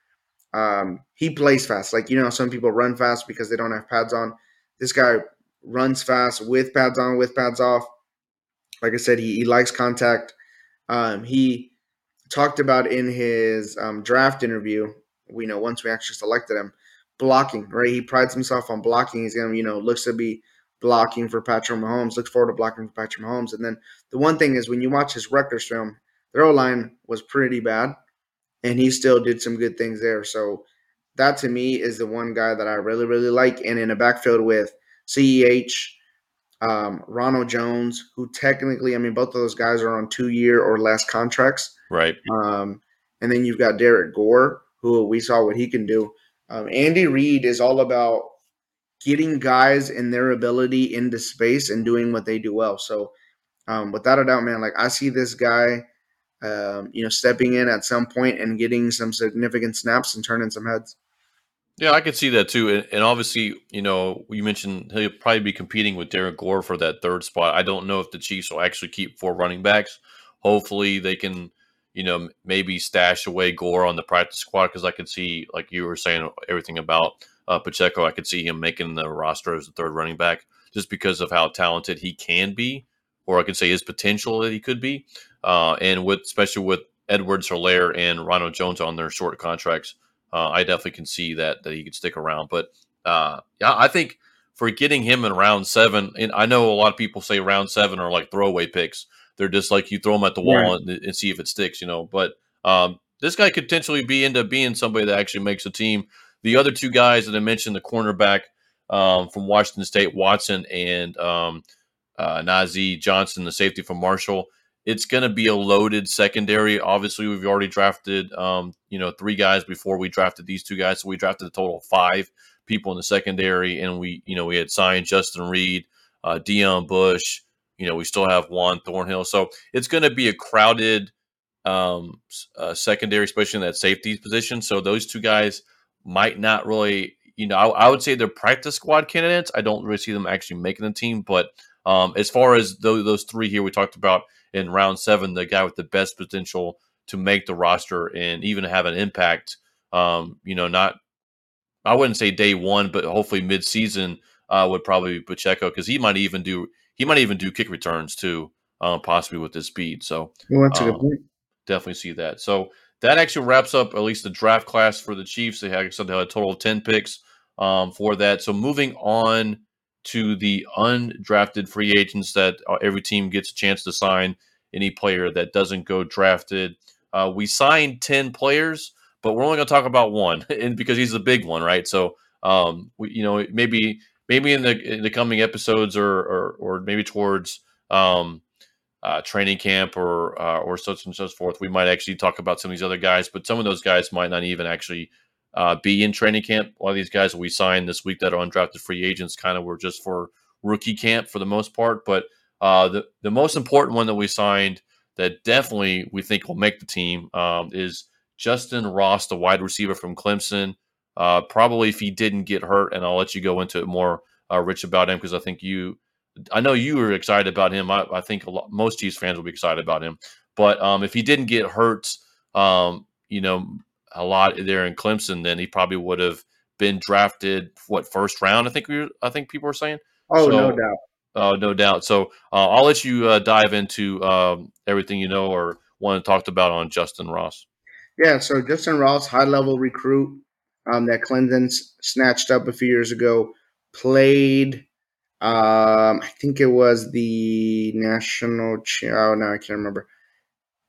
um, he plays fast. Like you know, some people run fast because they don't have pads on. This guy runs fast with pads on, with pads off. Like I said, he, he likes contact. Um, he talked about in his um, draft interview. We know once we actually selected him, blocking. Right, he prides himself on blocking. He's gonna, you know, looks to be blocking for Patrick Mahomes. Looks forward to blocking for Patrick Mahomes. And then the one thing is when you watch his Rutgers film, their O line was pretty bad, and he still did some good things there. So that to me is the one guy that I really really like. And in a backfield with CEH, um, Ronald Jones, who technically, I mean, both of those guys are on two year or less contracts. Right. Um, and then you've got Derrick Gore, who we saw what he can do. Um, Andy Reid is all about getting guys and their ability into space and doing what they do well. So, um, without a doubt, man, like I see this guy, um, you know, stepping in at some point and getting some significant snaps and turning some heads. Yeah, I could see that too. And, and, obviously, you know, you mentioned he'll probably be competing with Derrick Gore for that third spot. I don't know if the Chiefs will actually keep four running backs. Hopefully, they can, you know, maybe stash away Gore on the practice squad because I could see, like you were saying, everything about uh, Pacheco. I could see him making the roster as the third running back just because of how talented he can be, or I could say his potential that he could be. Uh, and with especially with Edwards-Helaire and Ronald Jones on their short contracts uh, I definitely can see that that he could stick around. But uh, yeah, I think for getting him in round seven, and I know a lot of people say round seven are like throwaway picks. They're just like you throw them at the wall right. and, and, see if it sticks, you know. But um, this guy could potentially be end up being somebody that actually makes a team. The other two guys that I mentioned, the cornerback um, from Washington State, Watson, and um, uh, Johnson, the safety from Marshall it's going to be a loaded secondary. Obviously, we've already drafted, um, you know, three guys before we drafted these two guys. So we drafted a total of five people in the secondary, and we, you know, we had signed Justin Reid, uh, Deon Bush. You know, we still have Juan Thornhill. So it's going to be a crowded um, uh, secondary, especially in that safety position. So those two guys might not really, you know, I, I would say they're practice squad candidates. I don't really see them actually making the team, but um, as far as those, those three here we talked about in round seven, the guy with the best potential to make the roster and even have an impact. Um, you know, not I wouldn't say day one, but hopefully mid season uh, would probably be Pacheco because he might even do he might even do kick returns too, um, possibly with his speed. So well, that's um, a good point. Definitely see that. So that actually wraps up at least the draft class for the Chiefs. They had, they had a total of ten picks um, for that. So moving on to the undrafted free agents that uh, every team gets a chance to sign any player that doesn't go drafted. Uh, we signed 10 players, but we're only going to talk about one [laughs] and because he's a big one, right? So, um, we, you know, maybe maybe in the in the coming episodes or or, or maybe towards um, uh, training camp or uh, or such and so forth, we might actually talk about some of these other guys. But some of those guys might not even actually uh, be in training camp. A lot of these guys we signed this week that are undrafted free agents kind of were just for rookie camp for the most part. But uh, the the most important one that we signed that definitely we think will make the team um, is Justin Ross, the wide receiver from Clemson. Uh, probably if he didn't get hurt, and I'll let you go into it more, uh, Rich, about him because I think you, I know you were excited about him. I, I think lot, most Chiefs fans will be excited about him. But um, if he didn't get hurt, um, you know, a lot there in Clemson, then he probably would have been drafted what first round. I think we, were, I think people were saying. Oh, so, no doubt. uh, no doubt. So uh, I'll let you uh, dive into um, everything you know or want to talk about on Justin Ross. Yeah, so Justin Ross, high level recruit um, that Clemson snatched up a few years ago, played. Um, I think it was the national. Ch- oh no, I can't remember.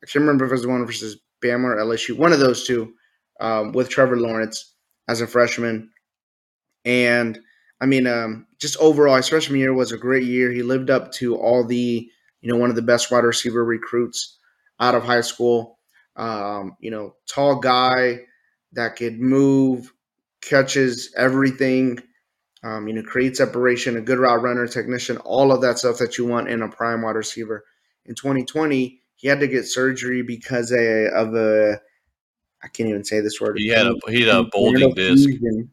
I can't remember if it was the one versus Bama or LSU. One of those two, um, with Trevor Lawrence as a freshman, and I mean, um, just overall, his freshman year was a great year. He lived up to all the, you know, one of the best wide receiver recruits out of high school. Um, you know, tall guy that could move, catches everything. Um, you know, create separation, a good route runner, technician, all of that stuff that you want in a prime wide receiver. In 2020, he had to get surgery because of a, I can't even say this word. He had a he had a bulging disc,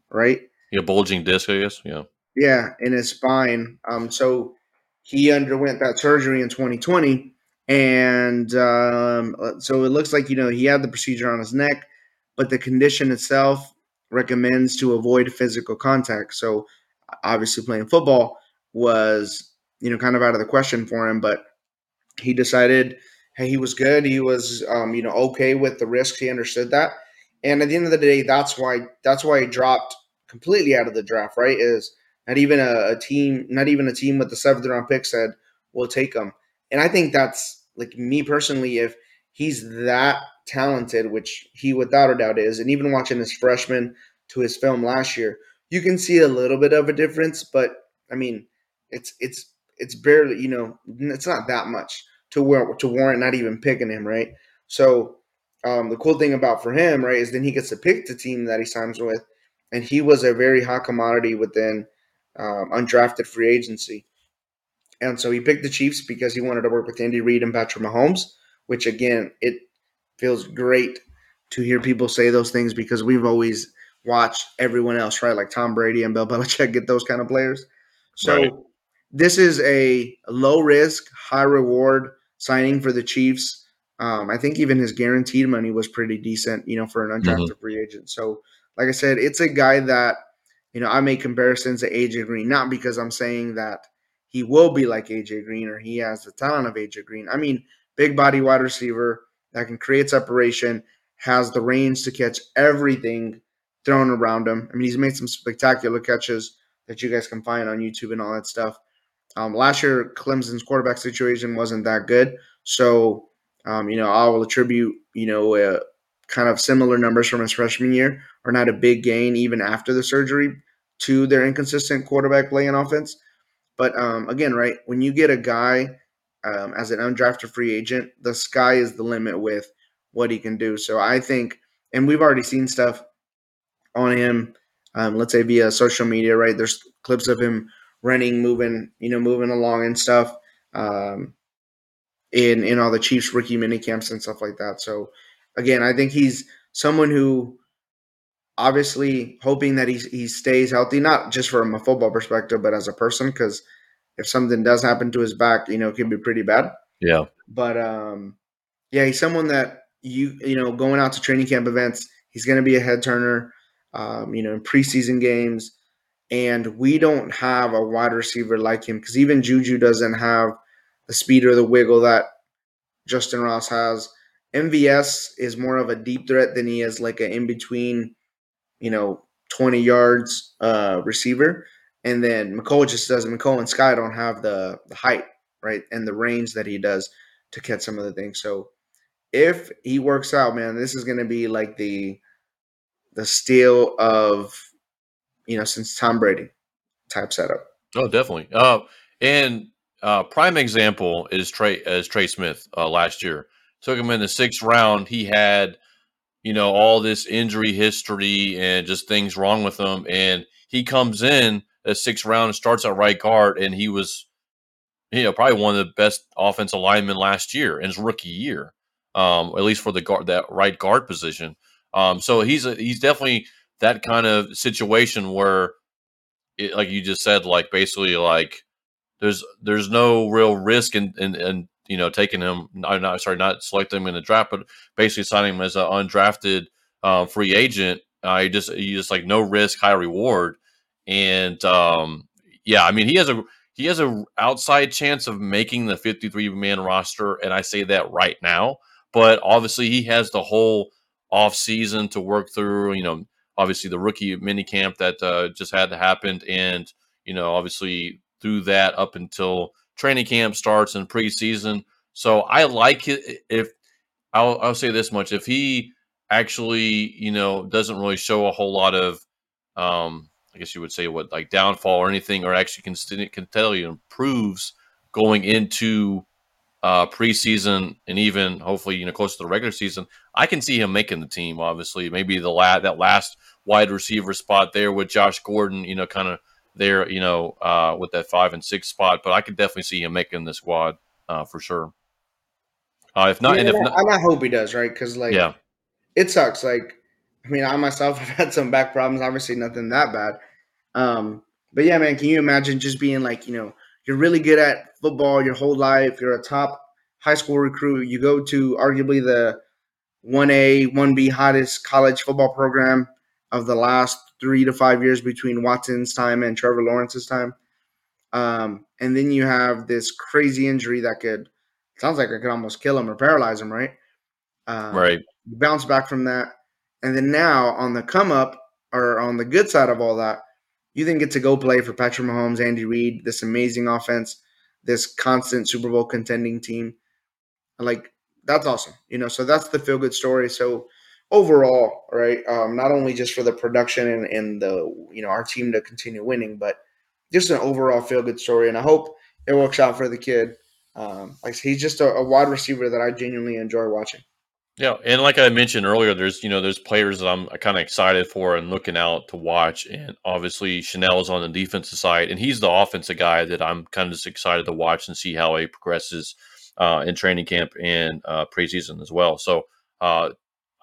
right? Yeah, bulging disc, I guess. Yeah. Yeah, in his spine. Um, so he underwent that surgery in 2020, and um, so it looks like you know he had the procedure on his neck, but the condition itself recommends to avoid physical contact. So obviously playing football was you know kind of out of the question for him, but he decided he was good. He was um, you know okay with the risks. He understood that, and at the end of the day, that's why that's why he dropped completely out of the draft. Right? Is not even a, a team, not even a team with the seventh round pick said we'll take him. And I think that's like me personally. If he's that talented, which he without a doubt is, and even watching his freshman to his film last year, you can see a little bit of a difference. But I mean, it's it's it's barely you know it's not that much to where to warrant not even picking him, right? So um, the cool thing about for him, right, is then he gets to pick the team that he signs with, and he was a very hot commodity within um, undrafted free agency. And so he picked the Chiefs because he wanted to work with Andy Reid and Patrick Mahomes, which again, it feels great to hear people say those things because we've always watched everyone else, right? Like Tom Brady and Bill Belichick get those kind of players. So right. this is a low risk, high reward signing for the Chiefs. Um, I think even his guaranteed money was pretty decent, you know, for an undrafted mm-hmm. free agent. So, like I said, it's a guy that you know, I make comparisons to AJ Green, not because I'm saying that he will be like AJ Green or he has the talent of AJ Green. I mean, big body wide receiver that can create separation, has the range to catch everything thrown around him. I mean, he's made some spectacular catches that you guys can find on YouTube and all that stuff. Um, last year, Clemson's quarterback situation wasn't that good, so um, you know I will attribute you know uh, kind of similar numbers from his freshman year, or not a big gain even after the surgery to their inconsistent quarterback play and offense. But um, again, right when you get a guy um, as an undrafted free agent, the sky is the limit with what he can do. So I think, and we've already seen stuff on him. Um, let's say via social media, right? There's clips of him running, moving, you know, moving along and stuff. Um, in in all the Chiefs rookie mini camps and stuff like that. So again, I think he's someone who obviously hoping that he, he stays healthy, not just from a football perspective, but as a person, because if something does happen to his back, you know, it can be pretty bad. Yeah. But um, yeah, he's someone that you you know going out to training camp events, he's going to be a head turner. Um, you know, in preseason games, and we don't have a wide receiver like him because even Juju doesn't have the speed or the wiggle that Justin Ross has. MVS is more of a deep threat than he is like an in between you know, 20 yards uh, receiver. And then Mecole just doesn't. Mecole and Skyy don't have the, the height, right, and the range that he does to catch some of the things. So if he works out, man, this is going to be like the the steal of you know since Tom Brady type setup. Oh, definitely. Uh, and uh, prime example is Trey as Trey Smith uh, last year. Took him in the sixth round. He had you know, all this injury history and just things wrong with him. And he comes in a sixth round and starts at right guard, and he was, you know, probably one of the best offensive linemen last year in his rookie year, um, at least for the guard that right guard position. Um, so he's a, he's definitely that kind of situation where, it, like you just said, like basically like there's there's no real risk in in, in you know, taking him, not, not sorry, not selecting him in the draft, but basically signing him as an undrafted uh, free agent. Uh, you just you just like no risk, high reward, and um, yeah, I mean he has a he has a outside chance of making the 53 man roster, and I say that right now. But obviously, he has the whole off season to work through. You know, obviously the rookie mini camp that uh, just had to happen, and you know, obviously through that up until training camp starts and preseason. So I like it if I'll, I'll say this much: if he actually, you know, doesn't really show a whole lot of, um, I guess you would say what like downfall or anything, or actually can can tell you improves going into uh, preseason and even hopefully you know close to the regular season, I can see him making the team. Obviously, maybe the la- that last wide receiver spot there with Josh Gordon, you know, kind of there, you know, uh, with that five and six spot. But I could definitely see him making the squad uh, for sure. Uh, if not, yeah, and if I, not, I hope he does, right? Because like, yeah, it sucks. Like, I mean, I myself [laughs] have had some back problems. Obviously, nothing that bad. Um, but yeah, man, can you imagine just being like, you know, you're really good at football your whole life. You're a top high school recruit. You go to arguably the 1A, 1B hottest college football program of the last three to five years between Watson's time and Trevor Lawrence's time. Um, and then you have this crazy injury that could sounds like it could almost kill him or paralyze him, right? Um, right. Bounce back from that, and then now on the come up or on the good side of all that, you then get to go play for Patrick Mahomes, Andy Reid, this amazing offense, this constant Super Bowl contending team. Like that's awesome, you know. So that's the feel good story. So overall, right? Um, not only just for the production and, and the you know our team to continue winning, but just an overall feel good story. And I hope it works out for the kid. Um, like he's just a, a wide receiver that I genuinely enjoy watching. Yeah, and like I mentioned earlier, there's you know there's players that I'm kind of excited for and looking out to watch, and obviously Chenal is on the defensive side, and he's the offensive guy that I'm kind of just excited to watch and see how he progresses uh, in training camp and uh, preseason as well. So uh,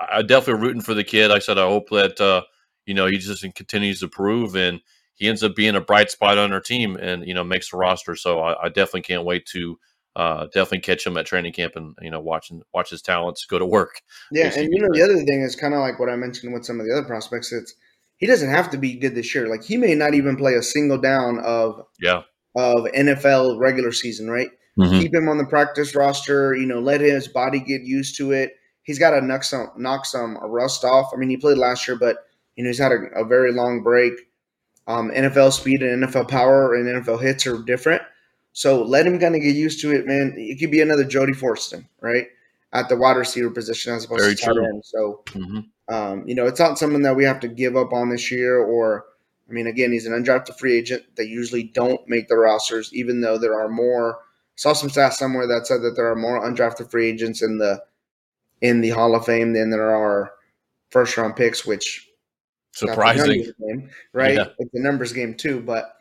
I definitely rooting for the kid. Like I said I hope that uh, you know he just continues to prove and he ends up being a bright spot on our team and you know makes the roster. So I, I definitely can't wait to uh, definitely catch him at training camp and you know watching watch his talents go to work. Yeah, and you know the other thing is kind of like what I mentioned with some of the other prospects. It's he doesn't have to be good this year. Like he may not even play a single down of yeah of NFL regular season, right? Mm-hmm. Keep him on the practice roster. You know, let his body get used to it. He's got to knock some knock some rust off. I mean, he played last year, but you know he's had a, a very long break. Um, NFL speed and NFL power and NFL hits are different. So let him kind of get used to it, man. It could be another Jody Fortson, right, at the wide receiver position as opposed Very to tight end. So, mm-hmm. um, you know, it's not something that we have to give up on this year. Or, I mean, again, he's an undrafted free agent. They usually don't make the rosters, even though there are more. Saw some stats somewhere that said that there are more undrafted free agents in the in the Hall of Fame than there are first round picks, which surprising, game, right? Yeah. It's a numbers game too, but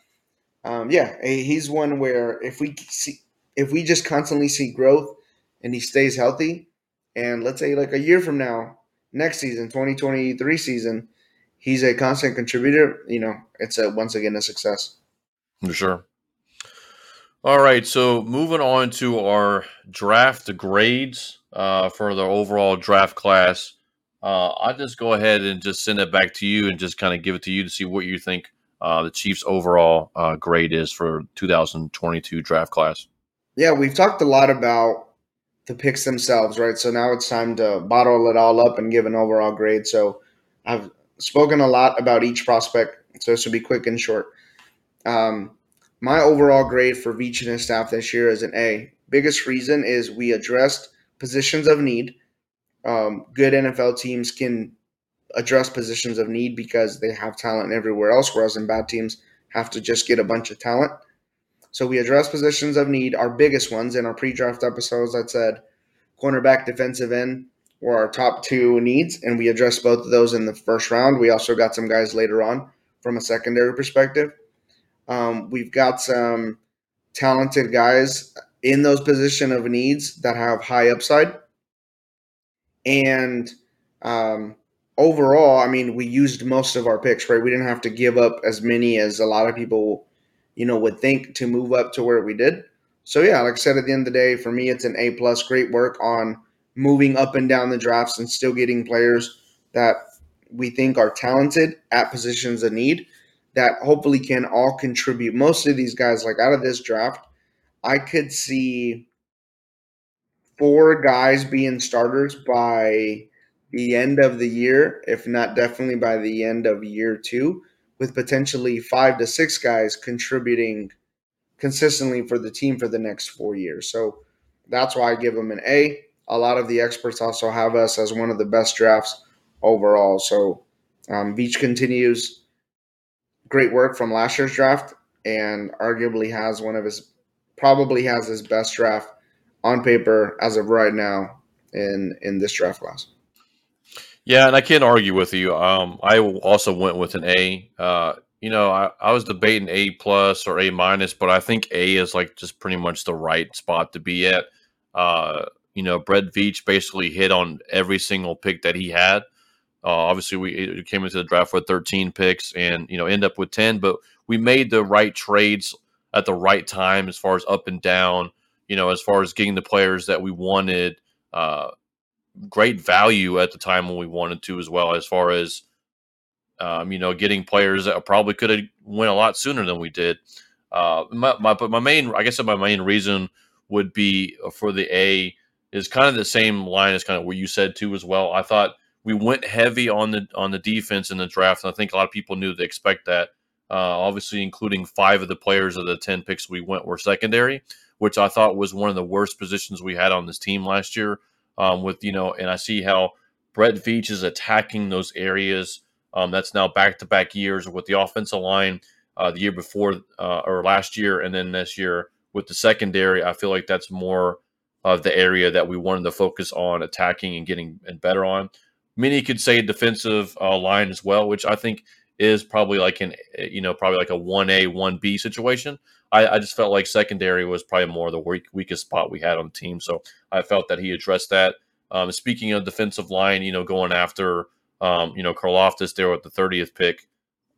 um, yeah, he's one where if we see if we just constantly see growth and he stays healthy, and let's say like a year from now, next season, 2023 season, he's a constant contributor. You know, it's a once again a success. For sure. All right, so moving on to our draft grades uh, for the overall draft class. Uh, I'll just go ahead and just send it back to you and just kind of give it to you to see what you think uh, the Chiefs' overall uh, grade is for 2022 draft class. Yeah, we've talked a lot about the picks themselves, right? So now it's time to bottle it all up and give an overall grade. So I've spoken a lot about each prospect, so this will be quick and short. Um, my overall grade for Veach and his staff this year is an A. Biggest reason is we addressed positions of need. Um, good NFL teams can address positions of need because they have talent everywhere else, whereas in bad teams have to just get a bunch of talent. So we address positions of need, our biggest ones in our pre-draft episodes. I said cornerback, defensive end were our top two needs, and we addressed both of those in the first round. We also got some guys later on from a secondary perspective. Um, we've got some talented guys in those position of needs that have high upside, and um, overall, I mean, we used most of our picks, right? We didn't have to give up as many as a lot of people, you know, would think to move up to where we did. So yeah, like I said, at the end of the day, for me, it's an A plus. Great work on moving up and down the drafts and still getting players that we think are talented at positions of need. that hopefully can all contribute. Most of these guys, like out of this draft, I could see four guys being starters by the end of the year, if not definitely by the end of year two, with potentially five to six guys contributing consistently for the team for the next four years. So that's why I give them an A. A lot of the experts also have us as one of the best drafts overall. So um, Veach continues great work from last year's draft and arguably has one of his, probably has his best draft on paper as of right now in in this draft class. Yeah, and I can't argue with you. Um, I also went with an A. Uh, you know, I, I was debating A plus or A minus, but I think A is like just pretty much the right spot to be at. Uh, you know, Brett Veach basically hit on every single pick that he had. Uh, obviously, we came into the draft with 13 picks and you know end up with 10, but we made the right trades at the right time as far as up and down. You know, as far as getting the players that we wanted. Uh, great value at the time when we wanted to as well as far as um, you know getting players that probably could have went a lot sooner than we did. Uh, my, my, but my main i guess my main reason would be for the a is kind of the same line as kind of what you said too as well. I thought we went heavy on the on the defense in the draft and i think a lot of people knew to expect that. Uh, obviously including five of the players of the 10 picks we went were secondary which i thought was one of the worst positions we had on this team last year um, with you know, and I see how Brett Veach is attacking those areas. Um, that's now back to back years with the offensive line. Uh, the year before uh, or last year, and then this year with the secondary, I feel like that's more of the area that we wanted to focus on attacking and getting and better on. Many could say defensive uh, line as well, which I think is probably like an you know probably like a one A one B situation. I, I, just felt like secondary was probably more the weak, weakest spot we had on the team. So I felt that he addressed that. Um, speaking of defensive line, you know, going after, um, you know, Karlaftis there with the 30th pick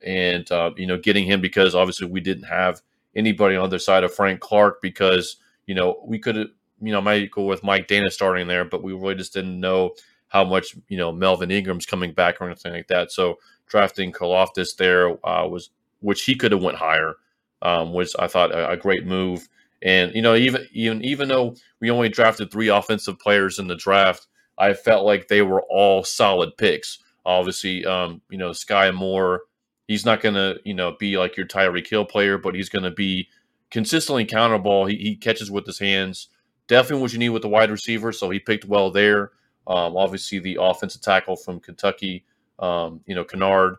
and, uh, you know, getting him because obviously we didn't have anybody on the other side of Frank Clark because, you know, we could you know, might go with Mike Danna starting there, but we really just didn't know how much, you know, Melvin Ingram's coming back or anything like that. So drafting Karlaftis there uh, was, which he could have went higher um, was I thought a, a, great move. And you know, even even even though we only drafted three offensive players in the draft, I felt like they were all solid picks. Obviously, um, you know, Skyy Moore, he's not to you know be like your Tyreek Hill player, but he's to be consistently counterable. He, he catches with his hands. Definitely what you need with the wide receiver. So he picked well there. Um, obviously, the offensive tackle from Kentucky, um, you know, Kinnard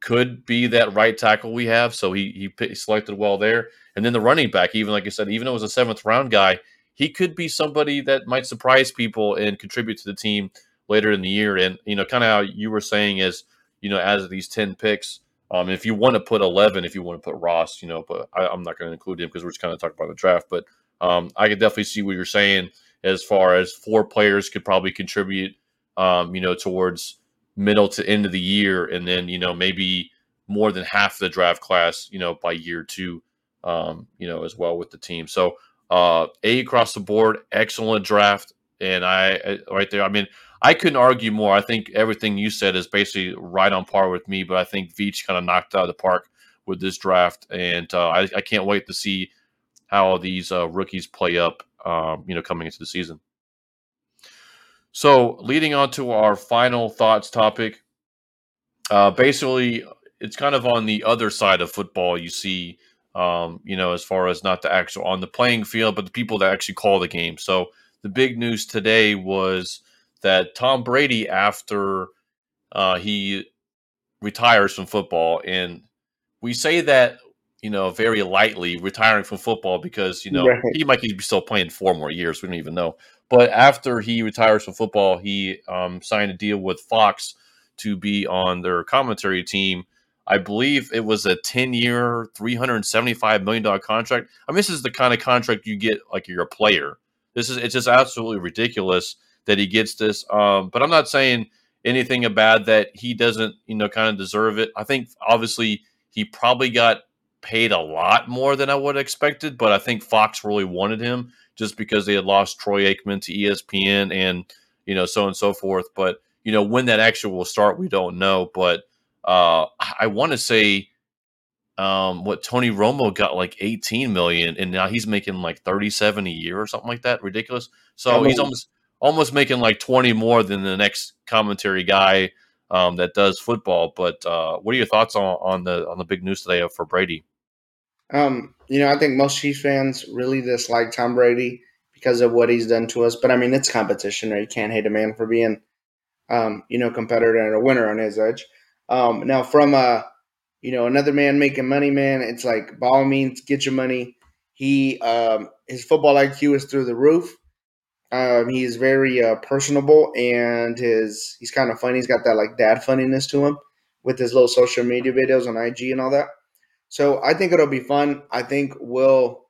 could be that right tackle we have. So he he selected well there. And then the running back, even like I said, even though it was a seventh round guy, he could be somebody that might surprise people and contribute to the team later in the year. And you know, kind of how you were saying is, you know, as these ten picks, um, if you want to put eleven, if you want to put Ross, you know, but I, am not going to include him because we're just kind of talking about the draft. But um, I could definitely see what you're saying as far as four players could probably contribute, um, you know, towards middle to end of the year, and then you know maybe more than half the draft class, you know, by year two, um, you know, as well with the team. So uh, a across the board, excellent draft, and I right there. I mean, I couldn't argue more. I think everything you said is basically right on par with me, but I think Veach kind of knocked out of the park with this draft, and uh, I, I, can't wait to see how these uh, rookies play up, um, you know, coming into the season. So, leading on to our final thoughts topic, uh, basically, it's kind of on the other side of football. You see, um, you know, as far as not the actual on the playing field, but the people that actually call the game. So, the big news today was that Tom Brady, after uh, he retires from football, and we say that you know very lightly, retiring from football because you know right. he might be still playing four more years. We don't even know. But after he retires from football, he um, signed a deal with Fox to be on their commentary team. I believe it was a 10 year, $375 million contract. I mean, this is the kind of contract you get like you're a player. This is, it's just absolutely ridiculous that he gets this. Um, but I'm not saying anything about that he doesn't, you know, kind of deserve it. I think obviously he probably got paid a lot more than I would have expected, but I think Fox really wanted him just because they had lost Troy Aikman to ESPN and you know so and so forth. But you know when that actually will start, we don't know. But uh, I want to say um, what Tony Romo got like 18 million, and now he's making like 37 a year or something like that. Ridiculous. So he's almost almost making like 20 more than the next commentary guy um, that does football. But uh, what are your thoughts on, on the on the big news today for Brady? Um, you know, I think most Chiefs fans really dislike Tom Brady because of what he's done to us. But I mean, it's competition, right? You can't hate a man for being, um, you know, competitor and a winner on his edge. Um, now, from a, you know, another man making money, man, it's like by all means, get your money. He, um, his football IQ is through the roof. Um, he's very uh, personable and his he's kind of funny. He's got that like dad funniness to him with his little social media videos on IG and all that. So I think it'll be fun. I think we'll.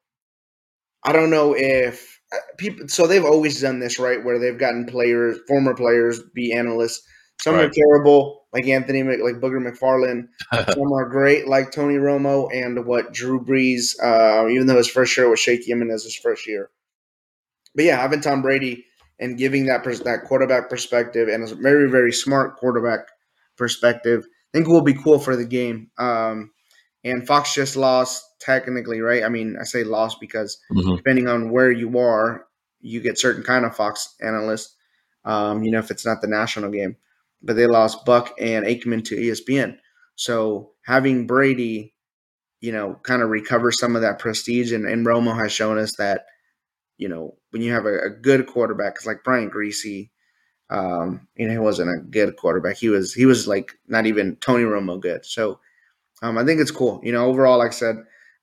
I don't know if uh, people. So they've always done this, right? Where they've gotten players, former players, be analysts. Some right. are terrible, like Anthony, like Booger McFarland. [laughs] Some are great, like Tony Romo and what Drew Brees. Uh, even though his first year was shaky, him as his first year. But yeah, having Tom Brady and giving that pers- that quarterback perspective and a very very smart quarterback perspective, I think will be cool for the game. Um, and Fox just lost technically, right? I mean, I say lost because mm-hmm. depending on where you are, you get certain kind of Fox analysts. Um, you know, if it's not the national game, but they lost Buck and Aikman to ESPN. So having Brady, you know, kind of recover some of that prestige, and, and Romo has shown us that, you know, when you have a, a good quarterback, it's like Brian Griese. Um, you know, he wasn't a good quarterback. He was he was like not even Tony Romo good. So um, I think it's cool. You know, overall, like I said,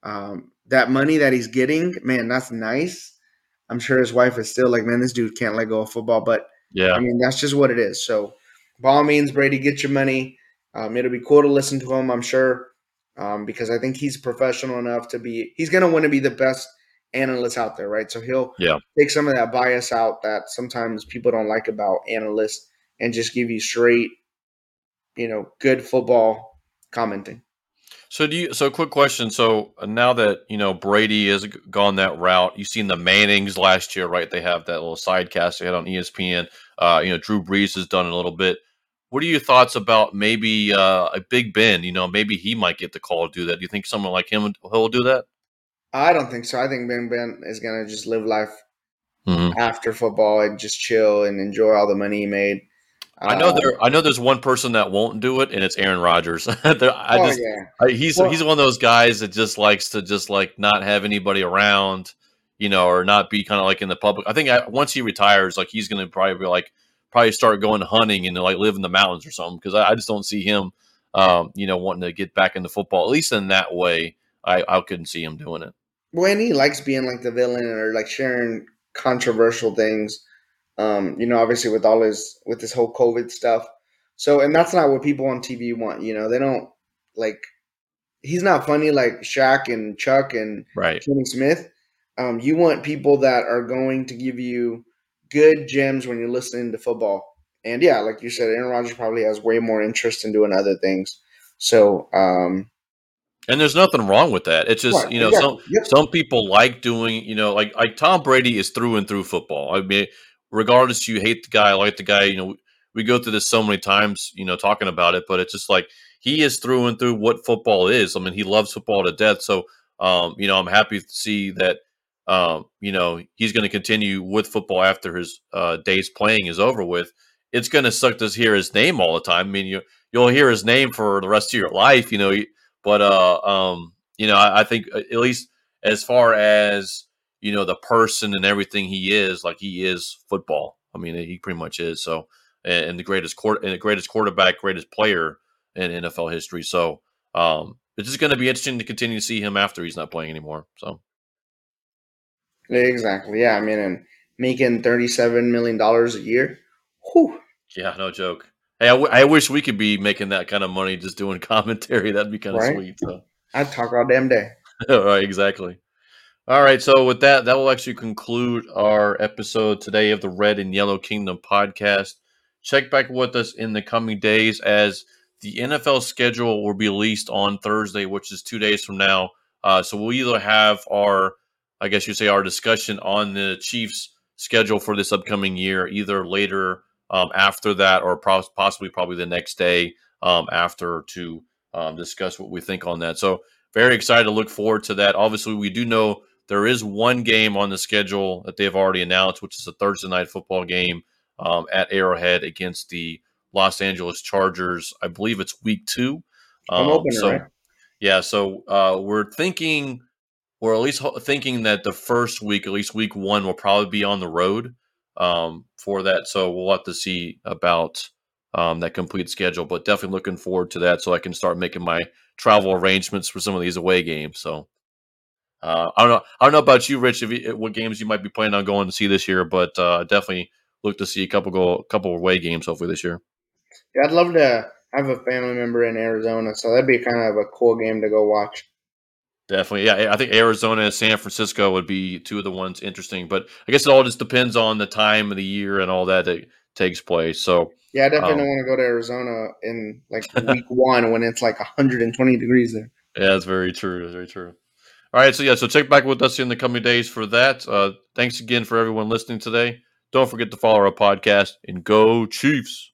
um, that money that he's getting, man, that's nice. I'm sure his wife is still like, man, this dude can't let go of football. But yeah, I mean, that's just what it is. So, by all means, Brady, get your money. Um, it'll be cool to listen to him, I'm sure, um, because I think he's professional enough to be. He's going to want to be the best analyst out there, right? So he'll yeah. take some of that bias out that sometimes people don't like about analysts and just give you straight, you know, good football commenting. So do you? So quick question. So uh, now that you know Brady has gone that route, you've seen the Mannings last year, right? They have that little sidecast they had on ESPN. Uh, you know, Drew Brees has done a little bit. What are your thoughts about maybe uh, a Big Ben? You know, maybe he might get the call to do that. Do you think someone like him will do that? I don't think so. I think Ben Ben is gonna just live life mm-hmm. after football and just chill and enjoy all the money he made. I know there. Um, I know there's one person that won't do it, and it's Aaron Rodgers. [laughs] I oh, yeah. I, he's well, he's one of those guys that just likes to just like not have anybody around, you know, or not be kind of like in the public. I think I, once he retires, like he's going to probably be like probably start going hunting and like live in the mountains or something because I, I, just don't see him, um, you know, wanting to get back into football at least in that way. I I couldn't see him doing it. When he likes being like the villain or like sharing controversial things um, you know, obviously with all his with this whole COVID stuff. So, and that's not what people on TV want. You know, they don't like. He's not funny like Shaq and Chuck and right. Kenny Smith. Um, you want people that are going to give you good gems when you're listening to football. And yeah, like you said, Aaron Rodgers probably has way more interest in doing other things. So, um, and there's nothing wrong with that. It's just right, you know some yep. some people like doing you know like like Tom Brady is through and through football. I mean, regardless you hate the guy, like the guy, you know, we go through this so many times, you know, talking about it, but it's just like he is through and through what football is. I mean, he loves football to death. So, um, you know, I'm happy to see that, um, you know, he's going to continue with football after his uh, days playing is over with. It's going to suck to hear his name all the time. I mean, you you'll hear his name for the rest of your life, you know. But uh, um, you know, I, I think uh, at least as far as you know the person and everything he is like he is football. I mean he pretty much is so and, the greatest court and the greatest quarterback greatest player in nfl history so um it's just going to be interesting to continue to see him after he's not playing anymore so. Exactly yeah i mean and making 37 million dollars a year Whew. yeah no joke. Hey I, w- I wish we could be making that kind of money just doing [laughs] commentary that'd be kind of right? sweet so. I'd talk all damn day. [laughs] Right exactly all right, so with that, that will actually conclude our episode today of the Red and Yellow Kingdom podcast. Check back with us in the coming days as the NFL schedule will be released on Thursday, which is two days from now. Uh, so we'll either have our, I guess you say, our discussion on the Chiefs' schedule for this upcoming year, either later um, after that or possibly probably the next day um, after to um, discuss what we think on that. So very excited to look forward to that. Obviously, we do know there is one game on the schedule that they've already announced, which is a Thursday night football game um, at Arrowhead against the Los Angeles Chargers. I believe it's week two. Um, opener, so, right? yeah, so uh, we're thinking, or at least thinking that the first week, at least week one, will probably be on the road um, for that. So we'll have to see about um, that complete schedule, but definitely looking forward to that so I can start making my travel arrangements for some of these away games. So uh, I don't know. I don't know about you, Rich. If you, what games you might be planning on going to see this year, but uh, definitely look to see a couple go couple away games hopefully this year. Yeah, I'd love to have a family member in Arizona, so that'd be kind of a cool game to go watch. Definitely, yeah. I think Arizona and San Francisco would be two of the ones interesting, but I guess it all just depends on the time of the year and all that that takes place. So yeah, I definitely um, don't want to go to Arizona in like [laughs] week one when it's like 120 degrees there. Yeah, that's very true. That's very true. All right, so yeah, so check back with us in the coming days for that. Uh, thanks again for everyone listening today. Don't forget to follow our podcast and go Chiefs.